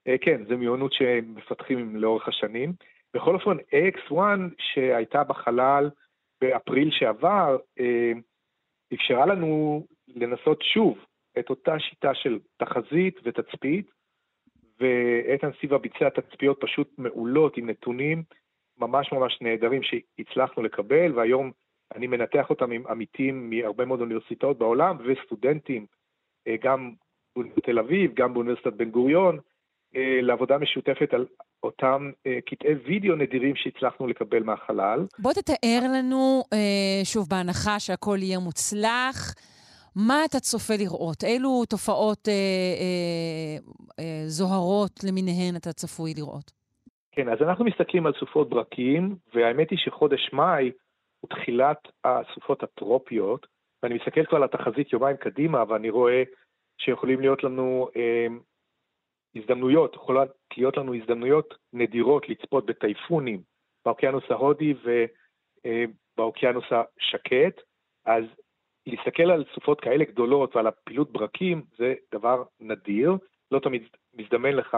אה, כן, זו מיומנות שמפתחים לאורך השנים. בכל אופן, AX1 שהייתה בחלל באפריל שעבר, אה, אפשרה לנו לנסות שוב את אותה שיטה של תחזית ותצפית, ואיתן סיבה ביצע תצפיות פשוט מעולות עם נתונים ממש ממש נהדרים שהצלחנו לקבל, והיום אני מנתח אותם עם עמיתים מהרבה מאוד אוניברסיטאות בעולם וסטודנטים, אה, גם באוניברסיטת תל אביב, גם באוניברסיטת בן גוריון, אה, לעבודה משותפת על אותם אה, קטעי וידאו נדירים שהצלחנו לקבל מהחלל. בוא תתאר לנו, שוב, בהנחה שהכל יהיה מוצלח, מה אתה צופה לראות? אילו תופעות אה, אה, אה, זוהרות למיניהן אתה צפוי לראות? כן, אז אנחנו מסתכלים על סופות ברקים, והאמת היא שחודש מאי תחילת הסופות הטרופיות, ואני מסתכל כבר על התחזית יומיים קדימה, ואני רואה שיכולים להיות לנו אה, הזדמנויות, יכולות להיות לנו הזדמנויות נדירות לצפות בטייפונים באוקיינוס ההודי ובאוקיינוס השקט, אז להסתכל על סופות כאלה גדולות ועל הפעילות ברקים זה דבר נדיר, לא תמיד מזדמן לך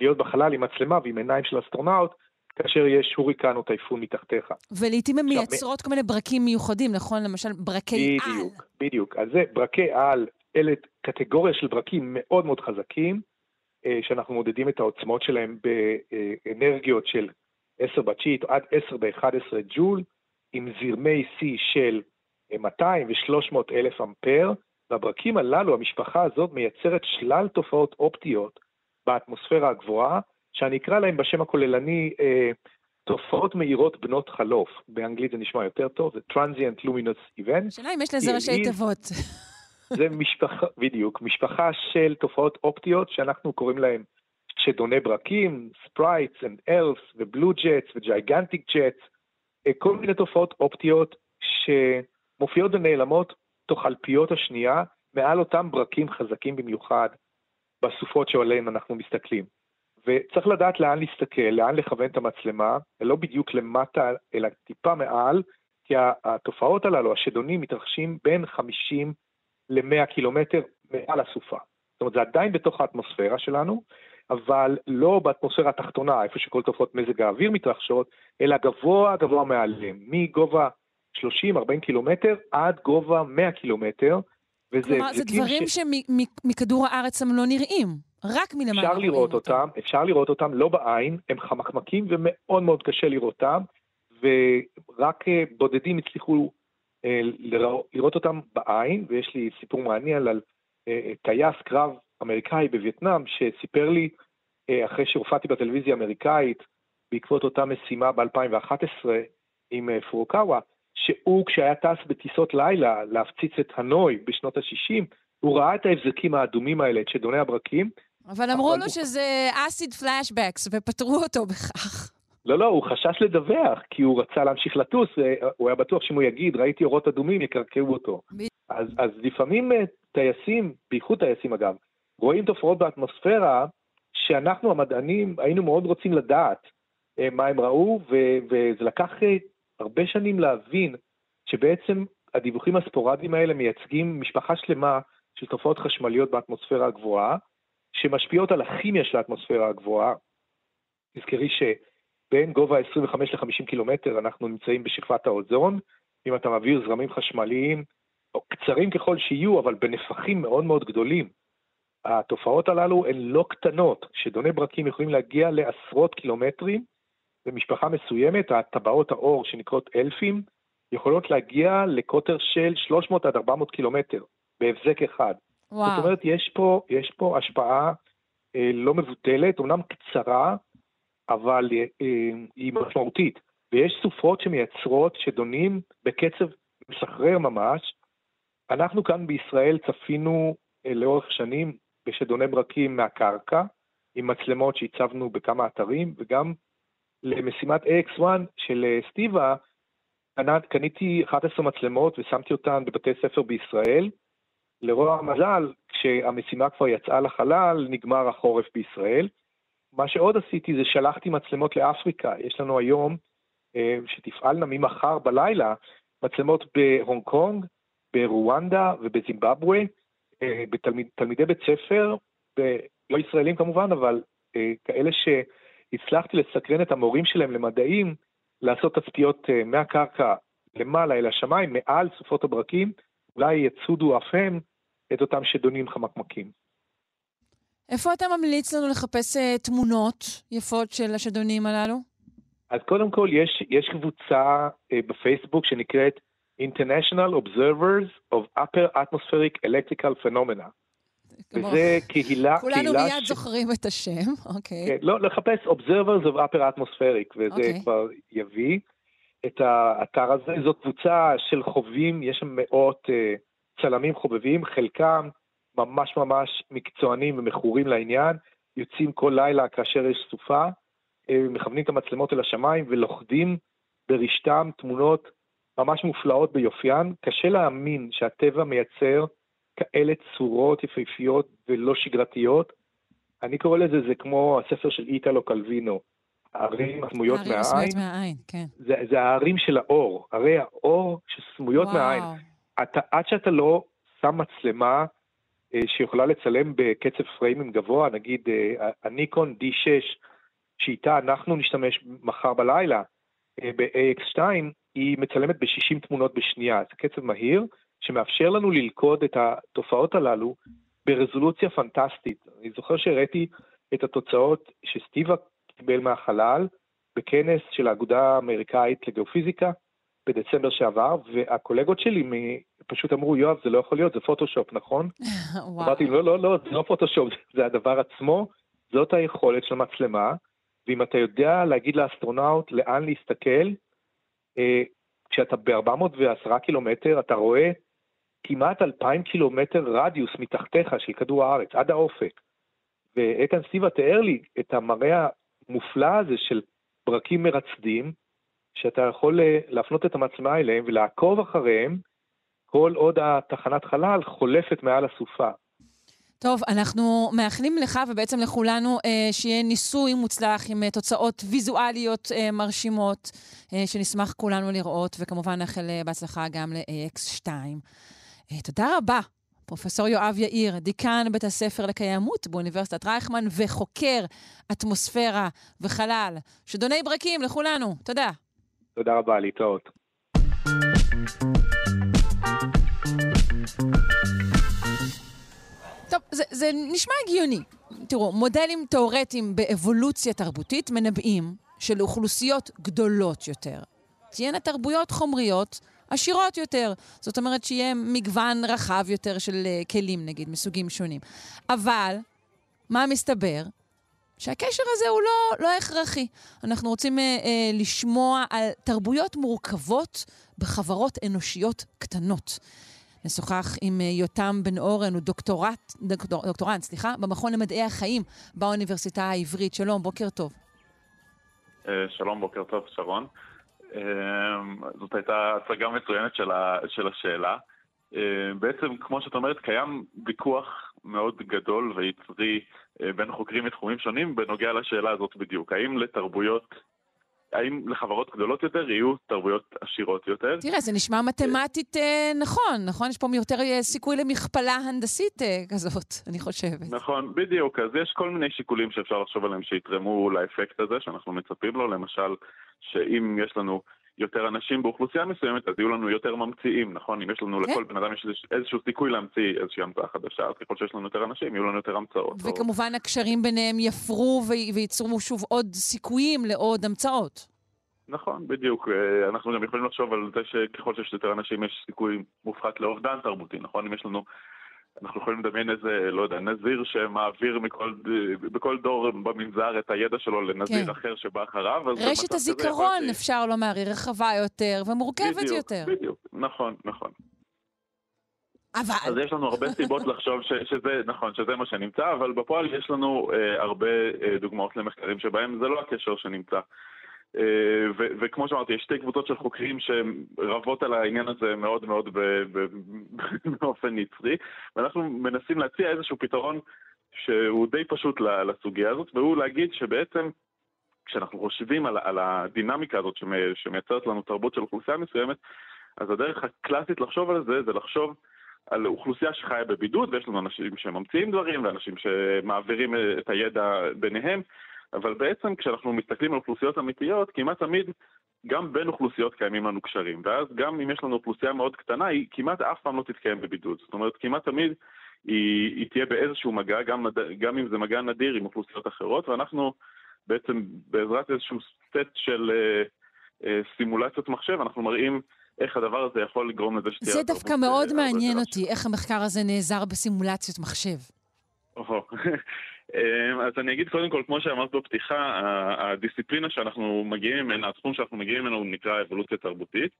להיות בחלל עם מצלמה ועם עיניים של אסטרונאוט, כאשר יש הוריקן או טייפון מתחתיך. ולעיתים הן מייצרות כל מיני ברקים מיוחדים, נכון? למשל, ברקי על. בדיוק, בדיוק. אז זה ברקי על, אלה קטגוריה של ברקים מאוד מאוד חזקים, אה, שאנחנו מודדים את העוצמות שלהם באנרגיות של 10 בתשיעית עד 10 ב-11 ג'ול, עם זרמי שיא של אה, 200 ו-300 אלף אמפר, והברקים הללו, המשפחה הזאת מייצרת שלל תופעות אופטיות באטמוספירה הגבוהה, שאני אקרא להם בשם הכוללני אה, תופעות מהירות בנות חלוף. באנגלית זה נשמע יותר טוב, זה Transient Luminous Event. השאלה אם יש לזה ראשי. תיבות. זה משפחה, בדיוק, משפחה של תופעות אופטיות שאנחנו קוראים להם שדוני ברקים, sprites ו elves ו blue jets ו gigantic jets, אה, כל מיני תופעות אופטיות שמופיעות ונעלמות תוך אלפיות השנייה מעל אותם ברקים חזקים במיוחד בסופות שעליהן אנחנו מסתכלים. וצריך לדעת לאן להסתכל, לאן לכוון את המצלמה, ולא בדיוק למטה, אלא טיפה מעל, כי התופעות הללו, השדונים, מתרחשים בין 50 ל-100 קילומטר מעל הסופה. זאת אומרת, זה עדיין בתוך האטמוספירה שלנו, אבל לא באטמוספירה התחתונה, איפה שכל תופעות מזג האוויר מתרחשות, אלא גבוה גבוה מעליהם, מגובה 30-40 קילומטר עד גובה 100 קילומטר. וזה כלומר, זה דברים ש- שמכדור הארץ הם לא נראים, רק מלמעלה. אפשר לראות אותם, אפשר לראות אותם לא בעין, הם חמקמקים ומאוד מאוד קשה לראות אותם, ורק אה, בודדים הצליחו אה, לרא- לראות אותם בעין, ויש לי סיפור מעניין על אה, טייס קרב אמריקאי בווייטנאם, שסיפר לי, אחרי שהופעתי בטלוויזיה האמריקאית, בעקבות אותה משימה ב-2011 עם פורוקאווה, שהוא כשהיה טס בטיסות לילה להפציץ את הנוי בשנות ה-60, הוא ראה את ההבזקים האדומים האלה, את שדוני הברקים, אבל אמרו אבל לו הוא- שזה אסיד פלאשבקס, ופטרו אותו בכך. לא, לא, הוא חשש לדווח, כי הוא רצה להמשיך לטוס, והוא היה בטוח שאם הוא יגיד, ראיתי אורות אדומים, יקרקעו אותו. אז, אז לפעמים אה, טייסים, בייחוד טייסים אגב, רואים תופעות באטמוספירה שאנחנו המדענים היינו מאוד רוצים לדעת אה, מה הם ראו, ו- וזה לקח אה, הרבה שנים להבין שבעצם הדיווחים הספורדיים האלה מייצגים משפחה שלמה של תופעות חשמליות באטמוספירה הגבוהה, שמשפיעות על הכימיה של האטמוספירה הגבוהה. תזכרי שבין גובה 25 ל-50 קילומטר אנחנו נמצאים בשכבת האוזון, אם אתה מעביר זרמים חשמליים, או קצרים ככל שיהיו, אבל בנפחים מאוד מאוד גדולים. התופעות הללו הן לא קטנות, שדוני ברקים יכולים להגיע לעשרות קילומטרים, במשפחה מסוימת, הטבעות האור שנקראות אלפים, יכולות להגיע לקוטר של 300 עד 400 קילומטר, בהבזק אחד. וואו. זאת אומרת, יש פה, יש פה השפעה אה, לא מבוטלת, אומנם קצרה, אבל אה, אה, היא משמעותית. ויש סופות שמייצרות שדונים בקצב מסחרר ממש, אנחנו כאן בישראל צפינו אה, לאורך שנים בשדוני ברקים מהקרקע, עם מצלמות שהצבנו בכמה אתרים, וגם למשימת AX1 של אה, סטיבה, קניתי 11 מצלמות ושמתי אותן בבתי ספר בישראל. לרוע המזל, כשהמשימה כבר יצאה לחלל, נגמר החורף בישראל. מה שעוד עשיתי זה שלחתי מצלמות לאפריקה. יש לנו היום, אה, שתפעלנה ממחר בלילה, מצלמות בהונג קונג, ברואנדה ובזימבבואה, אה, בתלמידי בית ספר, לא ישראלים כמובן, אבל כאלה שהצלחתי לסקרן את המורים שלהם למדעים, לעשות תצפיות אה, מהקרקע למעלה אל השמיים, מעל סופות הברקים, אולי יצודו אף הם את אותם שדונים חמקמקים. איפה אתה ממליץ לנו לחפש אה, תמונות יפות של השדונים הללו? אז קודם כל יש, יש קבוצה אה, בפייסבוק שנקראת International Observers of Upper Atmospheric Electrical Phenomena. וזה קהילה, כולנו קהילה מיד זוכרים את השם, אוקיי. כן, לא, לחפש Observers of Upper Atmospheric, וזה אוקיי. כבר יביא את האתר הזה. זו קבוצה של חובבים, יש שם מאות אה, צלמים חובבים, חלקם ממש ממש מקצוענים ומכורים לעניין, יוצאים כל לילה כאשר יש סופה, אה, מכוונים את המצלמות אל השמיים ולוכדים ברשתם תמונות ממש מופלאות ביופיין. קשה להאמין שהטבע מייצר כאלה צורות יפהפיות ולא שגרתיות. אני קורא לזה, זה כמו הספר של איטלו קלווינו, הערים הסמויות הערים הסמויות מהעין. מהעין, כן. זה, זה הערים של האור, הרי האור שסמויות וואו. מהעין. אתה, עד שאתה לא שם מצלמה אה, שיכולה לצלם בקצב פריימים גבוה, נגיד אה, הניקון D6, שאיתה אנחנו נשתמש מחר בלילה אה, ב-AX2, היא מצלמת ב-60 תמונות בשנייה. זה קצב מהיר, שמאפשר לנו ללכוד את התופעות הללו ברזולוציה פנטסטית. אני זוכר שהראיתי את התוצאות שסטיבה קיבל מהחלל בכנס של האגודה האמריקאית לגיאופיזיקה בדצמבר שעבר, והקולגות שלי פשוט אמרו, יואב, זה לא יכול להיות, זה פוטושופ, נכון? וואו. אמרתי, לא, לא, לא, זה לא פוטושופ, זה הדבר עצמו, זאת היכולת של המצלמה, ואם אתה יודע להגיד לאסטרונאוט לאן להסתכל, אה, כשאתה ב-410 קילומטר, אתה רואה כמעט 2,000 קילומטר רדיוס מתחתיך של כדור הארץ, עד האופק. ואיתן סטיבה תיאר לי את המראה המופלא הזה של ברקים מרצדים, שאתה יכול אה, להפנות את המצלמה אליהם ולעקוב אחריהם כל עוד התחנת חלל חולפת מעל הסופה. טוב, אנחנו מאחלים לך ובעצם לכולנו אה, שיהיה ניסוי מוצלח עם אה, תוצאות ויזואליות אה, מרשימות, אה, שנשמח כולנו לראות, וכמובן נאחל אה, בהצלחה גם ל-AX2. אה, תודה רבה, פרופסור יואב יאיר, דיקן בית הספר לקיימות באוניברסיטת רייכמן וחוקר אטמוספירה וחלל. שדוני ברקים לכולנו, תודה. תודה רבה, להתראות. טוב, זה, זה נשמע הגיוני. תראו, מודלים תאורטיים באבולוציה תרבותית מנבאים שלאוכלוסיות גדולות יותר תהיינה תרבויות חומריות עשירות יותר. זאת אומרת שיהיה מגוון רחב יותר של אה, כלים, נגיד, מסוגים שונים. אבל, מה מסתבר? שהקשר הזה הוא לא, לא הכרחי. אנחנו רוצים אה, אה, לשמוע על תרבויות מורכבות בחברות אנושיות קטנות. נשוחח עם אה, יותם בן אורן, הוא דוקטורט, דוקטור, דוקטורנט, סליחה, במכון למדעי החיים באוניברסיטה העברית. שלום, בוקר טוב. אה, שלום, בוקר טוב, שרון. אה, זאת הייתה הצגה מצוינת של, ה, של השאלה. אה, בעצם, כמו שאת אומרת, קיים ויכוח מאוד גדול ויצרי אה, בין חוקרים מתחומים שונים בנוגע לשאלה הזאת בדיוק. האם לתרבויות, האם לחברות גדולות יותר יהיו תרבויות עשירות יותר? תראה, זה נשמע מתמטית אה, נכון, נכון? יש פה יותר אה, סיכוי למכפלה הנדסית אה, כזאת, אני חושבת. נכון, בדיוק. אז יש כל מיני שיקולים שאפשר לחשוב עליהם שיתרמו לאפקט הזה שאנחנו מצפים לו. למשל, שאם יש לנו יותר אנשים באוכלוסייה מסוימת, אז יהיו לנו יותר ממציאים, נכון? אם יש לנו כן. לכל בן אדם יש איזשהו סיכוי להמציא איזושהי המצאה חדשה, אז ככל שיש לנו יותר אנשים, יהיו לנו יותר המצאות. או- וכמובן הקשרים ביניהם יפרו וי- וייצרו שוב עוד סיכויים לעוד המצאות. נכון, בדיוק. אה, אנחנו גם יכולים לחשוב על זה שככל שיש יותר אנשים יש סיכוי מופחת לאובדן תרבותי, נכון? אם יש לנו... אנחנו יכולים לדמיין איזה, לא יודע, נזיר שמעביר מכל, בכל דור במנזר את הידע שלו לנזיר כן. אחר שבא אחריו. רשת כזה הזיכרון, להיות אפשר לומר, היא רחבה יותר ומורכבת בדיוק, יותר. בדיוק, נכון, נכון. אבל... אז יש לנו הרבה סיבות לחשוב ש, שזה, נכון, שזה מה שנמצא, אבל בפועל יש לנו אה, הרבה אה, דוגמאות למחקרים שבהם זה לא הקשר שנמצא. אה, ו- וכמו שאמרתי, יש שתי קבוצות של חוקרים שרבות על העניין הזה מאוד מאוד באופן נצרי, ואנחנו מנסים להציע איזשהו פתרון שהוא די פשוט לסוגיה הזאת, והוא להגיד שבעצם כשאנחנו חושבים על, על הדינמיקה הזאת שמ- שמייצרת לנו תרבות של אוכלוסייה מסוימת, אז הדרך הקלאסית לחשוב על זה, זה לחשוב על אוכלוסייה שחיה בבידוד, ויש לנו אנשים שממציאים דברים, ואנשים שמעבירים את הידע ביניהם, אבל בעצם כשאנחנו מסתכלים על אוכלוסיות אמיתיות, כמעט תמיד גם בין אוכלוסיות קיימים לנו קשרים, ואז גם אם יש לנו אוכלוסייה מאוד קטנה, היא כמעט אף פעם לא תתקיים בבידוד. זאת אומרת, כמעט תמיד היא, היא תהיה באיזשהו מגע, גם, גם אם זה מגע נדיר עם אוכלוסיות אחרות, ואנחנו בעצם בעזרת איזשהו סט של אה, אה, סימולציות מחשב, אנחנו מראים איך הדבר הזה יכול לגרום לזה שתהיה... זה דווקא מאוד מעניין אותי, איך המחקר הזה נעזר בסימולציות מחשב. אמ, אז אני אגיד קודם כל, כמו שאמרת בפתיחה, הדיסציפלינה שאנחנו מגיעים ממנה, התחום שאנחנו מגיעים ממנו הוא נקרא אבולוציה תרבותית.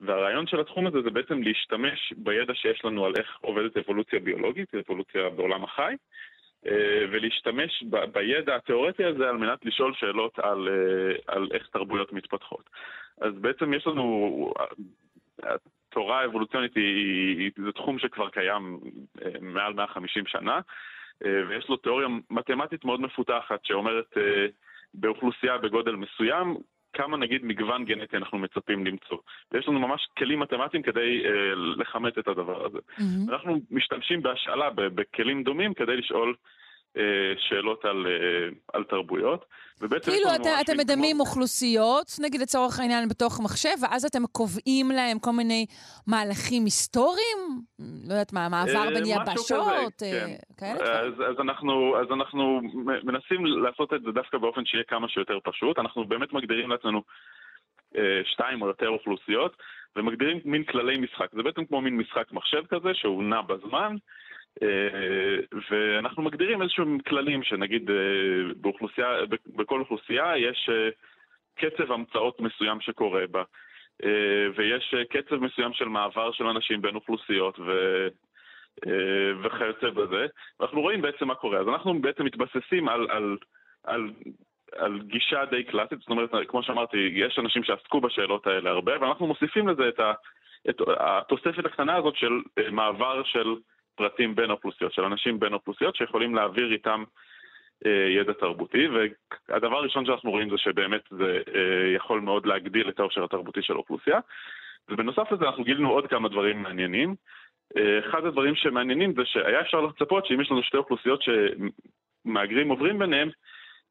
והרעיון של התחום הזה זה בעצם להשתמש בידע שיש לנו על איך עובדת אבולוציה ביולוגית, אבולוציה בעולם החי, אה, ולהשתמש בידע התיאורטי הזה על מנת לשאול שאלות על, אה, על איך תרבויות מתפתחות. אז בעצם יש לנו, התורה האבולוציונית היא, היא, זה תחום שכבר קיים אה, מעל 150 שנה, אה, ויש לו תיאוריה מתמטית מאוד מפותחת שאומרת אה, באוכלוסייה בגודל מסוים, כמה נגיד מגוון גנטי אנחנו מצפים למצוא. ויש לנו ממש כלים מתמטיים כדי אה, לכמת את הדבר הזה. מהמם. אנחנו משתמשים בהשאלה בכלים דומים כדי לשאול אה, שאלות על, אה, על תרבויות. כאילו, אתה, מין מדמים אוכלוסיות, נגיד לצורך העניין בתוך מחשב, ואז אתם קובעים להם כל מיני מהלכים היסטוריים? לא יודעת מה, מעבר אה, בין יבשות? אה, כן. אז, אנחנו, מנסים לעשות את זה דווקא באופן שיהיה כמה שיותר פשוט. אנחנו באמת מגדירים לעצמנו אה, שתיים או יותר אוכלוסיות, ומגדירים מין כללי משחק. זה בעצם כמו מין משחק מחשב כזה, שהוא נע בזמן, אה, ואנחנו מגדירים איזשהם כללים, שנגיד אה, באוכלוסייה, בכל אוכלוסייה יש אה, קצב המצאות מסוים שקורה בה. אה, ויש אה, קצב מסוים של מעבר של אנשים בין אוכלוסיות ו... אה, וכיוצא בזה. ואנחנו רואים בעצם מה קורה. אז אנחנו בעצם מתבססים על, על, על, על גישה די קלאסית, זאת אומרת, כמו שאמרתי, יש אנשים שעסקו בשאלות האלה הרבה, ואנחנו מוסיפים לזה את, ה, את התוספת הקטנה הזאת של אה, מעבר של פרטים בין האוכלוסיות, של אנשים בין האוכלוסיות שיכולים להעביר איתם אה, ידע תרבותי, והדבר הראשון שאנחנו רואים זה שבאמת זה אה, יכול מאוד להגדיל את העושר התרבותי של האוכלוסייה. ובנוסף לזה אנחנו גילינו עוד כמה דברים מעניינים. אה, אחד הדברים שמעניינים זה שהיה אפשר לצפות שאם יש לנו שתי אוכלוסיות שמהגרים עוברים ביניהם,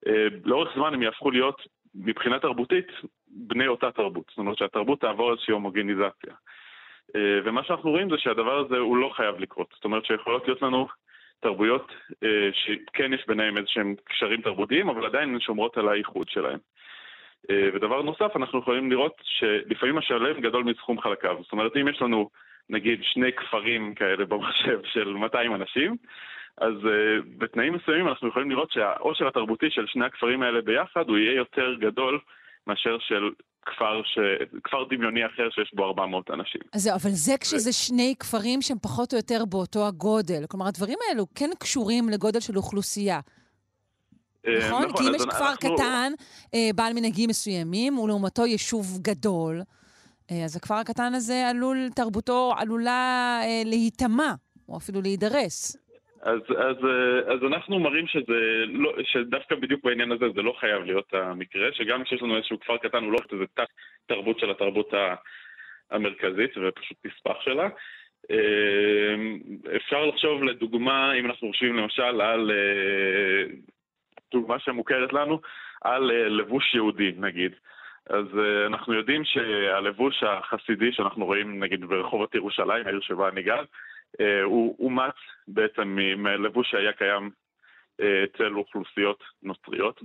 אה, לאורך זמן הם יהפכו להיות מבחינה תרבותית בני אותה תרבות. זאת אומרת שהתרבות תעבור איזושהי הומוגניזציה. אה, ומה שאנחנו רואים זה שהדבר הזה הוא לא חייב לקרות. זאת אומרת שיכולות להיות לנו תרבויות אה, שכן יש ביניהם איזה שהם קשרים תרבותיים, אבל עדיין הן שומרות על הייחוד שלהם. אה, ודבר נוסף, אנחנו יכולים לראות שלפעמים השלם גדול מסכום חלקיו. זאת אומרת, אם יש לנו נגיד שני כפרים כאלה במחשב של 200 אנשים, אז uh, בתנאים מסוימים אנחנו יכולים לראות שהעושר התרבותי של שני הכפרים האלה ביחד הוא יהיה יותר גדול מאשר של כפר, ש... כפר דמיוני אחר שיש בו 400 אנשים. אז זהו, אבל זה כשזה שני כפרים שהם פחות או יותר באותו הגודל. כלומר, הדברים האלו כן קשורים לגודל של אוכלוסייה. אה, נכון? כי אם יש כפר אנחנו- קטן אה, בעל מנהגים מסוימים, ולעומתו יישוב גדול, אה, אז הכפר הקטן הזה עלול, תרבותו עלולה אה, להיטמע, או אפילו להידרס. אז, אז, אה, אז אנחנו מראים שזה לא, שדווקא בדיוק בעניין הזה זה לא חייב להיות המקרה, שגם כשיש לנו איזשהו כפר קטן הוא לא איזה תת תרבות של התרבות המרכזית ופשוט נספח שלה. אה, אפשר לחשוב לדוגמה, אם אנחנו חושבים למשל על אה, דוגמה שמוכרת לנו, על אה, לבוש יהודי נגיד. אז uh, אנחנו יודעים שהלבוש החסידי שאנחנו רואים נגיד ברחובות ירושלים, העיר שבה אני גר, הוא אומץ בעצם מלבוש שהיה קיים uh, אצל אוכלוסיות נוצריות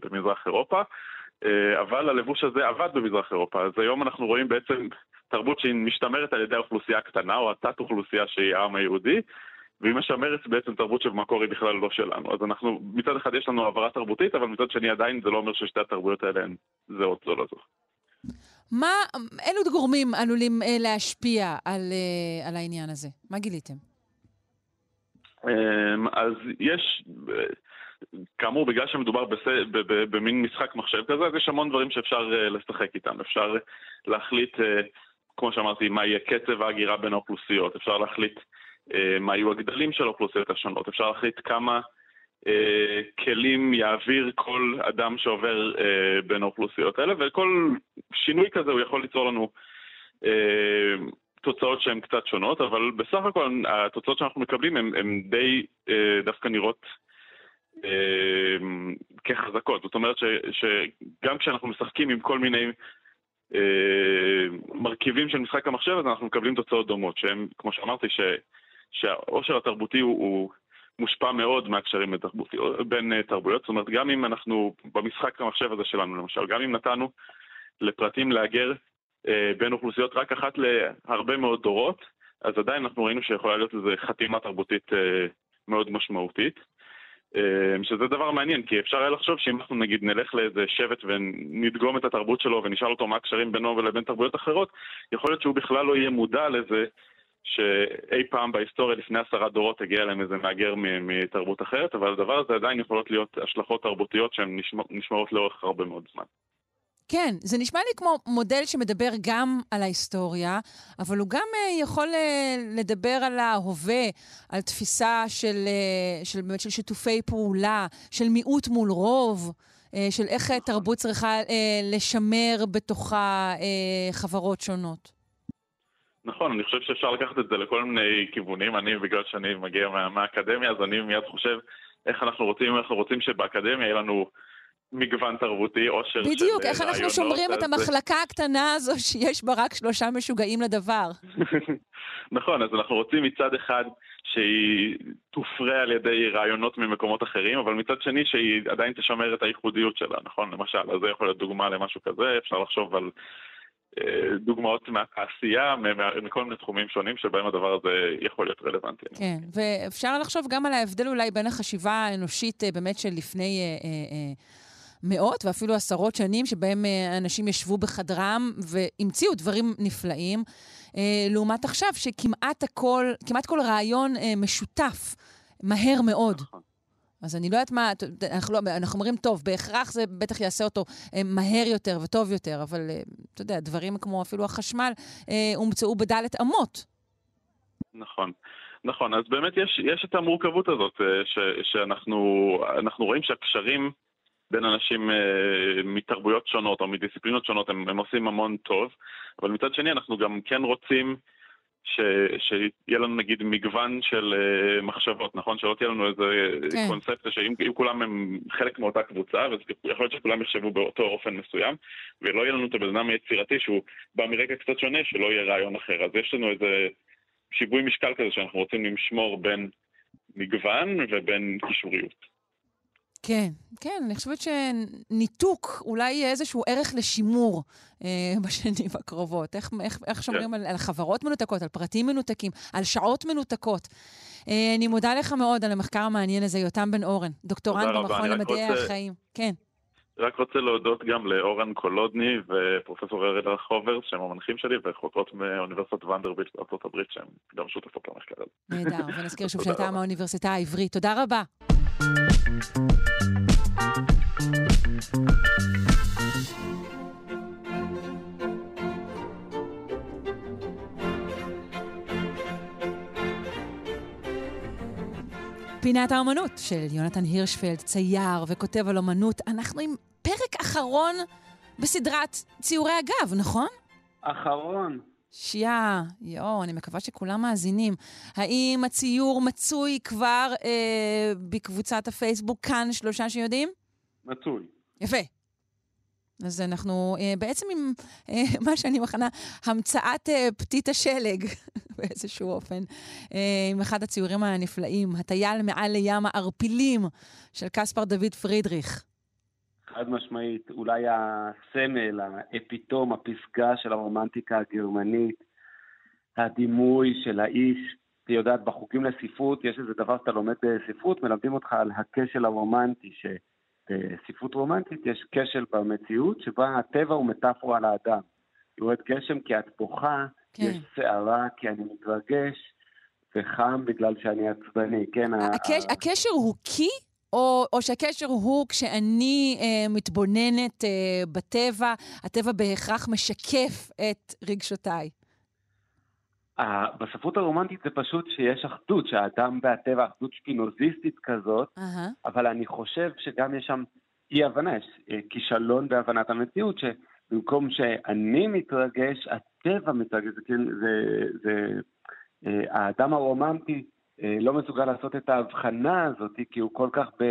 במזרח אירופה, uh, אבל הלבוש הזה עבד במזרח אירופה, אז היום אנחנו רואים בעצם תרבות שהיא משתמרת על ידי האוכלוסייה הקטנה או התת-אוכלוסייה שהיא העם היהודי, והיא משמרת בעצם תרבות שבמקור היא בכלל לא שלנו. אז אנחנו, מצד אחד יש לנו העברה תרבותית, אבל מצד שני עדיין זה לא אומר ששתי התרבויות האלה הן זהות זו לזו. מה, אילו גורמים עלולים אה, להשפיע על, אה, על העניין הזה? מה גיליתם? אמ, אז יש, כאמור, בגלל שמדובר בס... במין משחק מחשב כזה, אז יש המון דברים שאפשר אה, לשחק איתם. אפשר להחליט, אה, כמו שאמרתי, מה יהיה קצב ההגירה בין האוכלוסיות, אפשר להחליט אה, מה יהיו הגדלים של האוכלוסיות השונות, אפשר להחליט כמה כלים יעביר כל אדם שעובר אה, בין האוכלוסיות האלה, וכל שינוי כזה הוא יכול ליצור לנו אה, תוצאות שהן קצת שונות, אבל בסך הכל התוצאות שאנחנו מקבלים הן די אה, דווקא נראות אה, כחזקות. זאת אומרת ש, שגם כשאנחנו משחקים עם כל מיני אה, מרכיבים של משחק המחשב, אז אנחנו מקבלים תוצאות דומות, שהן, כמו שאמרתי, ש, שהעושר התרבותי הוא, הוא מושפע מאוד מהקשרים בין, אה, תרבויות. זאת אומרת, גם אם אנחנו, במשחק המחשב הזה שלנו למשל, גם אם נתנו לפרטים להגר אה, בין אוכלוסיות רק אחת להרבה מאוד דורות, אז עדיין אנחנו ראינו שיכולה להיות איזו חתימה תרבותית אה, מאוד משמעותית. שזה דבר מעניין, כי אפשר היה לחשוב שאם אנחנו נגיד נלך לאיזה שבט ונדגום את התרבות שלו ונשאל אותו מה הקשרים בינו ולבין תרבויות אחרות, יכול להיות שהוא בכלל לא יהיה מודע לזה שאי פעם בהיסטוריה לפני עשרה דורות הגיע אליהם איזה מהגר מתרבות אחרת, אבל הדבר הזה עדיין יכולות להיות השלכות תרבותיות שהן נשמע, נשמעות לאורך הרבה מאוד זמן. כן, זה נשמע לי כמו מודל שמדבר גם על ההיסטוריה, אבל הוא גם uh, יכול uh, לדבר על ההווה, על תפיסה של, uh, של, באמת, של שיתופי פעולה, של מיעוט מול רוב, uh, של איך uh, תרבות צריכה uh, לשמר בתוכה uh, חברות שונות. נכון, אני חושב שאפשר לקחת את זה לכל מיני כיוונים. אני, בגלל שאני מגיע מה, מהאקדמיה, אז אני מיד חושב איך אנחנו רוצים, איך אנחנו רוצים שבאקדמיה יהיה לנו מגוון תרבותי, עושר של בדיוק, איך רעיונות, אנחנו שומרים את המחלקה הקטנה הזו שיש בה רק שלושה משוגעים לדבר. נכון, אז אנחנו רוצים מצד אחד שהיא תופרה על ידי רעיונות ממקומות אחרים, אבל מצד שני שהיא עדיין תשמר את הייחודיות שלה, נכון? למשל, אז זה יכול להיות דוגמה למשהו כזה, אפשר לחשוב על אה, דוגמאות מהתעשייה, מכל מיני תחומים שונים שבהם הדבר הזה יכול להיות רלוונטי. כן, ואפשר לחשוב גם על ההבדל אולי בין החשיבה האנושית אה, באמת של לפני אה, אה, אה, מאות ואפילו עשרות שנים, שבהם אה, אנשים ישבו בחדרם והמציאו דברים נפלאים, אה, לעומת עכשיו שכמעט הכל, כמעט כל רעיון אה, משותף מהר מאוד. אז אני לא יודעת מה, אנחנו, לא, אנחנו אומרים, טוב, בהכרח זה בטח יעשה אותו אה, מהר יותר וטוב יותר, אבל אה, אתה יודע, דברים כמו אפילו החשמל אה, הומצאו בדלת אמות. נכון. נכון, אז באמת יש, יש את המורכבות הזאת, ש, שאנחנו אנחנו רואים שהקשרים בין אנשים מתרבויות שונות או מדיסציפלינות שונות הם, הם עושים המון טוב, אבל מצד שני אנחנו גם כן רוצים ש, שיהיה לנו נגיד מגוון של אה, מחשבות, נכון? שלא תהיה לנו איזה כן. כן. קונספציה שאם אם כולם הם חלק מאותה קבוצה, אז יכול להיות שכולם יחשבו באותו אופן מסוים, ולא יהיה לנו את הבן אדם היצירתי שהוא בא מרקע קצת שונה, שלא יהיה רעיון אחר. אז יש לנו איזה שיווי משקל כזה שאנחנו רוצים לשמור בין מגוון ובין קישוריות. כן, כן, אני חושבת שניתוק אולי יהיה איזשהו ערך לשימור אה, בשנים הקרובות. איך, איך, איך שומרים על, על חברות מנותקות, על פרטים מנותקים, על שעות מנותקות. אה, אני מודה לך מאוד על המחקר המעניין הזה, יותם בן אורן, דוקטורנט במכון למדעי רוצה- החיים. כן. רק רוצה להודות גם לאורן קולודני ופרופסור ארל רחוברס, שהם המנחים שלי, וחוקרות מאוניברסיטת ונדרבילט בארצות הברית, שהן גם שותפות למחקר הזה. נהדר, ונזכיר שוב רבה. מהאוניברסיטה העברית. תודה רבה. פינת האומנות של יונתן הירשפלד, צייר וכותב על אומנות. אנחנו עם פרק אחרון בסדרת ציורי הגב, נכון? אחרון. שיה, יואו, אני מקווה שכולם מאזינים. האם הציור מצוי כבר אה, בקבוצת הפייסבוק כאן שלושה שיודעים? מצוי. יפה. אז אנחנו אה, בעצם עם אה, מה שאני מכנה המצאת אה, פתית השלג באיזשהו אופן, עם אחד הציורים הנפלאים, הטייל מעל לים הערפילים של קספר דוד פרידריך. חד משמעית, אולי הסמל, האפיתום, הפסגה של הרומנטיקה הגרמנית, הדימוי של האיש. היא יודעת, בחוגים לספרות יש איזה דבר שאתה לומד בספרות, מלמדים אותך על הכשל הרומנטי, שבספרות רומנטית יש כשל במציאות שבה הטבע הוא מטאפורה לאדם. יורד גשם כי את בוכה, כן. יש סערה כי אני מתרגש, וחם בגלל שאני עצבני, כן? הקש, ה- הקשר הוא קי, או, או שהקשר הוא כשאני אה, מתבוננת אה, בטבע, הטבע בהכרח משקף את רגשותיי. בספרות הרומנטית זה פשוט שיש אחדות, שהאדם והטבע, אחדות שפינוזיסטית כזאת, אהה. אבל אני חושב שגם יש שם אי-הבנה, יש אה, כישלון בהבנת המציאות, שבמקום שאני מתרגש, הטבע מתרגש, זה כן, זה, זה, אה, האדם הרומנטי אה, לא מסוגל לעשות את ההבחנה הזאת, כי הוא כל כך ב...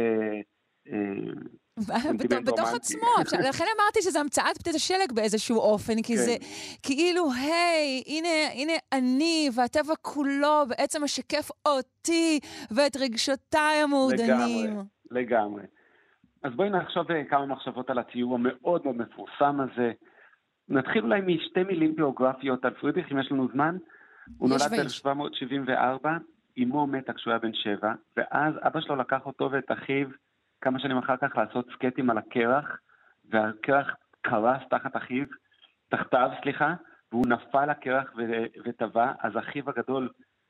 בתוך. עצמו, לכן אמרתי שזה המצאת פתית השלג באיזשהו אופן, כי כן. זה כאילו, היי, הנה, הנה אני והטבע כולו בעצם משקף אותי ואת רגשותיי המעודנים. לגמרי, לגמרי. אז בואי נחשוב אה, כמה מחשבות על הציור המאוד מאוד מפורסם הזה. נתחיל אולי משתי מילים ביוגרפיות על פרידריך, אם יש לנו זמן. הוא נולד ויש. ב-1774, אמו מתה כשהוא היה בן שבע, ואז אבא שלו לקח אותו ואת אחיו כמה שנים אחר כך לעשות סקטים על הקרח, והקרח קרס תחת אחיו, תחתיו, סליחה, והוא נפל לקרח וטבע, אז אחיו הגדול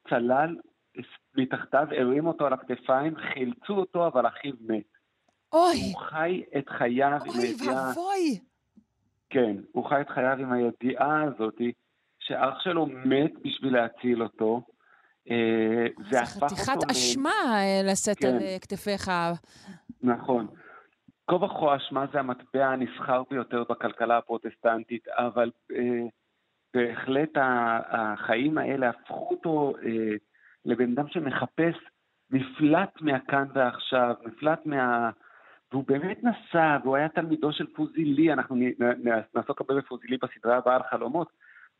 צלל מתחתיו, הרים אותו על הכתפיים, חילצו אותו, אבל אחיו מת. אוי, הוא חי את חייו עם אוי הידיעה... ואבוי. כן, הוא חי את חייו עם הידיעה הזאת שאח שלו מת בשביל להציל אותו. אה, זה הפך אותו... חתיכת ל- אשמה אה, לשאת כן. על אה, כתפיך. נכון. כה וכה אשמה זה המטבע הנסחר ביותר בכלכלה הפרוטסטנטית, אבל אה, בהחלט החיים האלה הפכו אותו אה, לבן אדם שמחפש מפלט מהכאן ועכשיו, מפלט מה... והוא באמת נסע, והוא היה תלמידו של פוזילי, אנחנו נעסוק הרבה בפוזילי בסדרה הבאה על חלומות.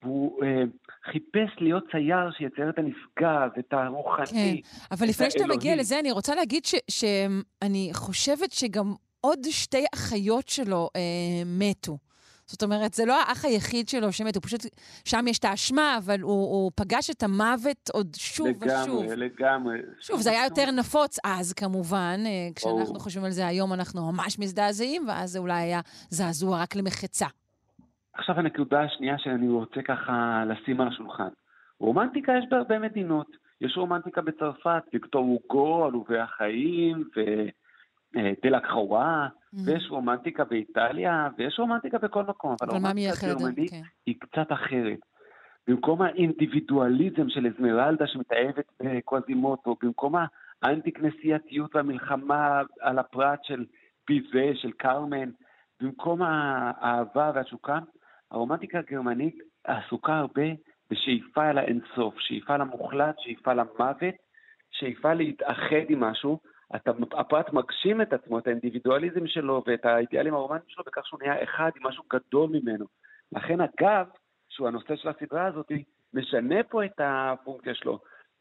והוא אה, חיפש להיות צייר שיצייר את הנשגב, את הרוחני. כן, אבל לפני שאתה מגיע. לזה, אני רוצה להגיד ש- שאני חושבת שגם עוד שתי אחיות שלו אה, מתו. זאת אומרת, זה לא האח היחיד שלו שמת, הוא פשוט, שם יש את האשמה, אבל הוא, הוא פגש את המוות עוד שוב ושוב. לגמרי, לגמרי. שוב, זה היה יותר נפוץ אז, כמובן. אה, כשאנחנו. חושבים על זה היום, אנחנו ממש מזדעזעים, ואז זה אולי היה זעזוע רק למחצה. עכשיו הנקודה השנייה שאני רוצה ככה לשים על השולחן. רומנטיקה יש בהרבה מדינות. יש רומנטיקה בצרפת, ויקטור הוגו, עלובי החיים, ודלק חוואה, ויש רומנטיקה באיטליה, ויש רומנטיקה בכל מקום. אבל הרומנטיקה מייחד? הגרמנית כן. היא קצת אחרת. במקום האינדיבידואליזם של אזמרלדה שמתאהבת בקווזימוטו, במקום האנטי-כנסייתיות והמלחמה על הפרט של פיזה, של קרמן, במקום האהבה והתשוקה, הרומנטיקה הגרמנית עסוקה הרבה בשאיפה אל האינסוף, שאיפה למוחלט, שאיפה למוות, שאיפה להתאחד עם משהו. אתה, הפרט מגשים את עצמו, את האינדיבידואליזם שלו ואת האידיאלים הרומנטיים שלו בכך שהוא נהיה אחד עם משהו גדול ממנו. לכן הגב, שהוא הנושא של הסדרה הזאת, משנה פה את הפונקציה שלו.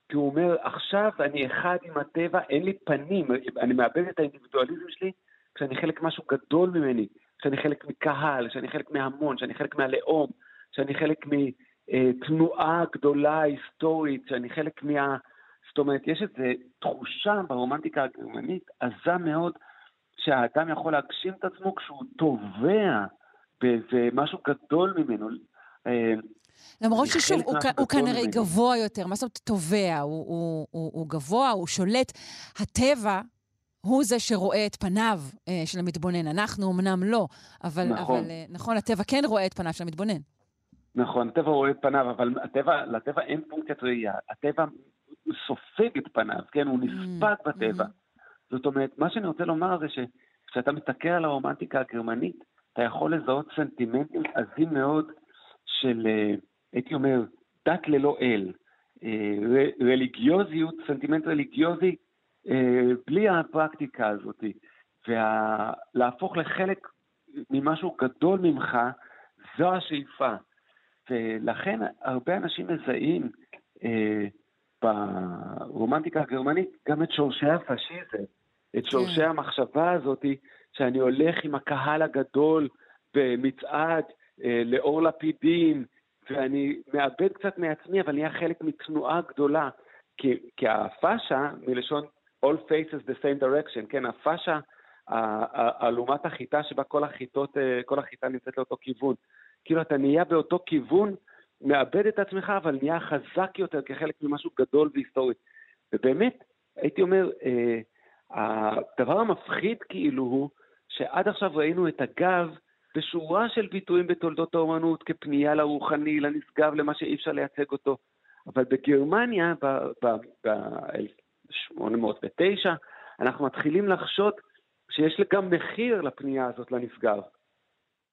כי הוא אומר, עכשיו אני אחד עם הטבע, אין לי פנים, אני מאבד את האינדיבידואליזם שלי כשאני חלק משהו גדול ממני, כשאני חלק מקהל, כשאני חלק מהמון, כשאני חלק מהלאום, כשאני חלק מתנועה גדולה היסטורית, כשאני חלק מה... זאת אומרת, יש איזו תחושה ברומנטיקה הגרמנית עזה מאוד, שהאדם יכול להגשים את עצמו כשהוא תובע באיזה משהו גדול ממנו. אה, למרות זה ששוב, הוא, הוא כנראה. גבוה יותר. מה זאת אומרת תובע? הוא, הוא, הוא, הוא גבוה, הוא שולט. הטבע הוא זה שרואה את פניו אה, של המתבונן. אנחנו אמנם לא, אבל, נכון. אבל אה, נכון, הטבע כן רואה את פניו של המתבונן. נכון, הטבע רואה את פניו, אבל הטבע, לטבע אין פונקציית ראייה. הטבע סופג את פניו, כן? הוא נספג בטבע. זאת אומרת, מה שאני רוצה לומר זה שכשאתה מסתכל על הרומנטיקה הגרמנית, אתה יכול לזהות סנטימנטים עזים מאוד של, אה, הייתי אומר, דת ללא אל. אה, רליגיוזיות, סנטימנט רליגיוזי, בלי הפרקטיקה הזאת. ולהפוך לחלק ממשהו גדול ממך, זו השאיפה. ולכן הרבה אנשים מזהים אה, ברומנטיקה הגרמנית גם את שורשי הפשיזם, את שורשי המחשבה הזאת שאני הולך עם הקהל הגדול במצעד אה, לאור לפידים, ואני מאבד קצת מעצמי, אבל נהיה חלק מתנועה גדולה. כי, כי הפאשה, מלשון all faces the same direction, כן, הפאשה, אלומת החיטה שבה כל החיטות, אה, כל החיטה נמצאת לאותו כיוון. כאילו אתה נהיה באותו כיוון, מאבד את עצמך, אבל נהיה חזק יותר כחלק ממשהו גדול והיסטורי. ובאמת, הייתי אומר, אה, הדבר המפחיד כאילו הוא שעד עכשיו ראינו את הגב בשורה של ביטויים בתולדות האומנות כפנייה לרוחני, לנשגב, למה שאי אפשר לייצג אותו. אבל בגרמניה, ב-1809, אנחנו מתחילים לחשוד שיש גם מחיר לפנייה הזאת לנשגב.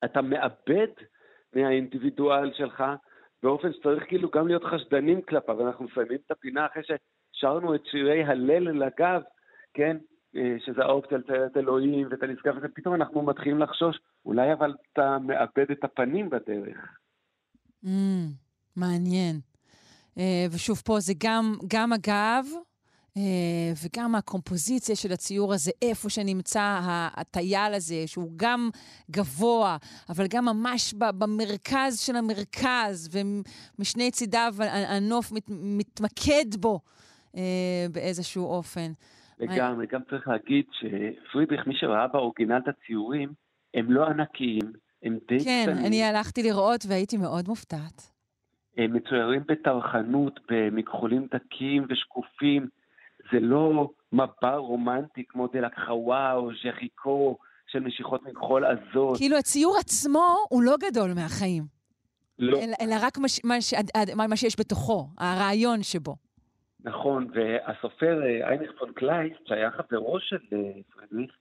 אתה מאבד מהאינדיבידואל שלך באופן שצריך כאילו גם להיות חשדנים כלפיו. אנחנו מסיימים את הפינה אחרי ששרנו את שירי הלל לגב, כן? אה, שזה האופציה לצייר את אלוהים ואת הנשגב הזה, פתאום אנחנו מתחילים לחשוש, אולי אבל אתה מאבד את הפנים בדרך. Mm, מעניין. אה, ושוב, פה זה גם, גם הגב, וגם הקומפוזיציה של הציור הזה, איפה שנמצא הטייל הזה, שהוא גם גבוה, אבל גם ממש במרכז של המרכז, ומשני צידיו הנוף מת, מתמקד בו אה, באיזשהו אופן. לגמרי, גם צריך להגיד שפרידריך, מי שראה באורגינל את הציורים, הם לא ענקיים, הם די כן, קטנים. אני הלכתי לראות והייתי מאוד מופתעת. הם מצוירים בטרחנות, במכחולים דקים ושקופים. זה לא מבע רומנטי כמו דלקרואה או ז'ריקו של משיכות מכחול עזות. כאילו הציור עצמו הוא לא גדול מהחיים. לא. אלא, אלא רק מה, ש- מה, ש- מה, מה שיש בתוכו, הרעיון שבו. נכון, והסופר אה, היינריך פון קלייסט, שהיה חברו של אה, פרידריך,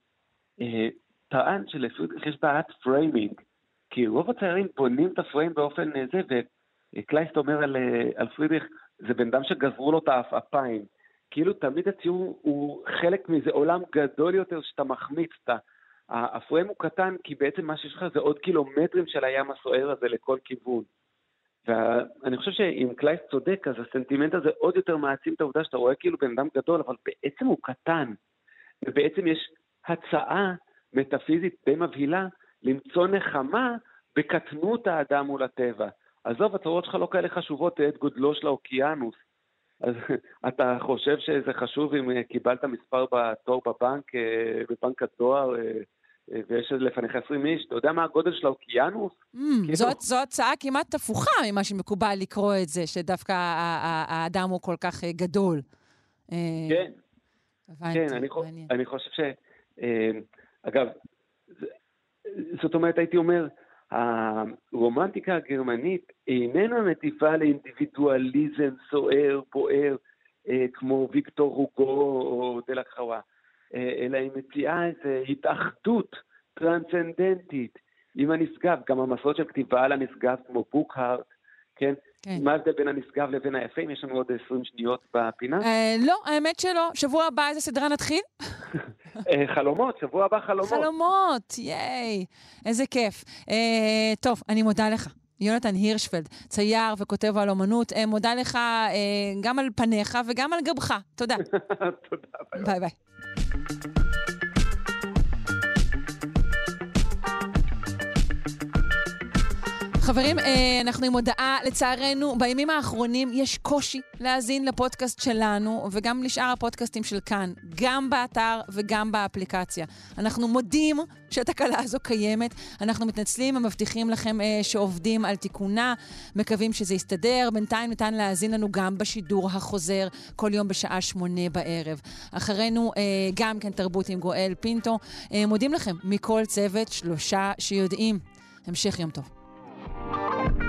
אה, טען שלפרידריך יש בעיית framing, כי רוב הציירים בונים את הפריים באופן זה, וקלייסט אומר על, על פרידריך, זה בן אדם שגזרו לו את העפעפיים. כאילו תמיד הציור הוא חלק מאיזה עולם גדול יותר שאתה מחמיץ. אתה, הפריים הוא קטן כי בעצם מה שיש לך זה עוד קילומטרים של הים הסוער הזה לכל כיוון. ואני חושב שאם קלייס צודק, אז הסנטימנט הזה עוד יותר מעצים את העובדה שאתה רואה כאילו בן אדם גדול, אבל בעצם הוא קטן. ובעצם יש הצעה מטאפיזית די מבהילה למצוא נחמה בקטנות האדם מול הטבע. עזוב, הצורות שלך לא כאלה חשובות, תראה את גודלו של האוקיינוס. אז אתה חושב שזה חשוב אם אה, קיבלת מספר בתור בבנק, אה, בבנק הדואר, אה, ויש לפניך 20 איש, אתה יודע מה הגודל של האוקיינוס? Mm, זאת, זו הצעה כמעט הפוכה ממה שמקובל לקרוא את זה, שדווקא האדם הוא כל כך גדול. כן. הבנתי, כן, אני. אני חושב ש... אגב, זאת אומרת, הייתי אומר, הרומנטיקה הגרמנית איננה מטיפה לאינדיבידואליזם סוער, בוער, אה, כמו ויקטור הוגו או דלק חווה, אה, אלא היא מציעה איזו התאחדות טרנסצנדנטית עם הנשגב, גם המסורת של כתיבה על הנשגב כמו בוקהארט, כן? כן. מה ההבדל בין הנשגב לבין היפים? יש לנו עוד 20 שניות בפינה. אה, לא, האמת שלא. שבוע הבא איזה סדרה נתחיל? אה, חלומות, שבוע הבא חלומות. חלומות, ייי, איזה כיף. אה, טוב, אני מודה לך. יונתן הירשפלד, צייר וכותב על אומנות, אה, מודה לך אה, גם על פניך וגם על גבך. תודה. תודה, ביי ביי. חברים, אה, אנחנו עם הודעה, לצערנו, בימים האחרונים יש קושי להאזין לפודקאסט שלנו, וגם לשאר הפודקאסטים של כאן, גם באתר וגם באפליקציה. אנחנו מודים שהתקלה הזו קיימת, אנחנו מתנצלים ומבטיחים לכם אה, שעובדים על תיקונה, מקווים שזה יסתדר. בינתיים ניתן להאזין לנו גם בשידור החוזר, כל יום בשעה שמונה בערב. אחרינו אה, גם כן תרבות עם גואל פינטו. מודים לכם מכל צוות שלושה שיודעים. המשך יום טוב. Thank you.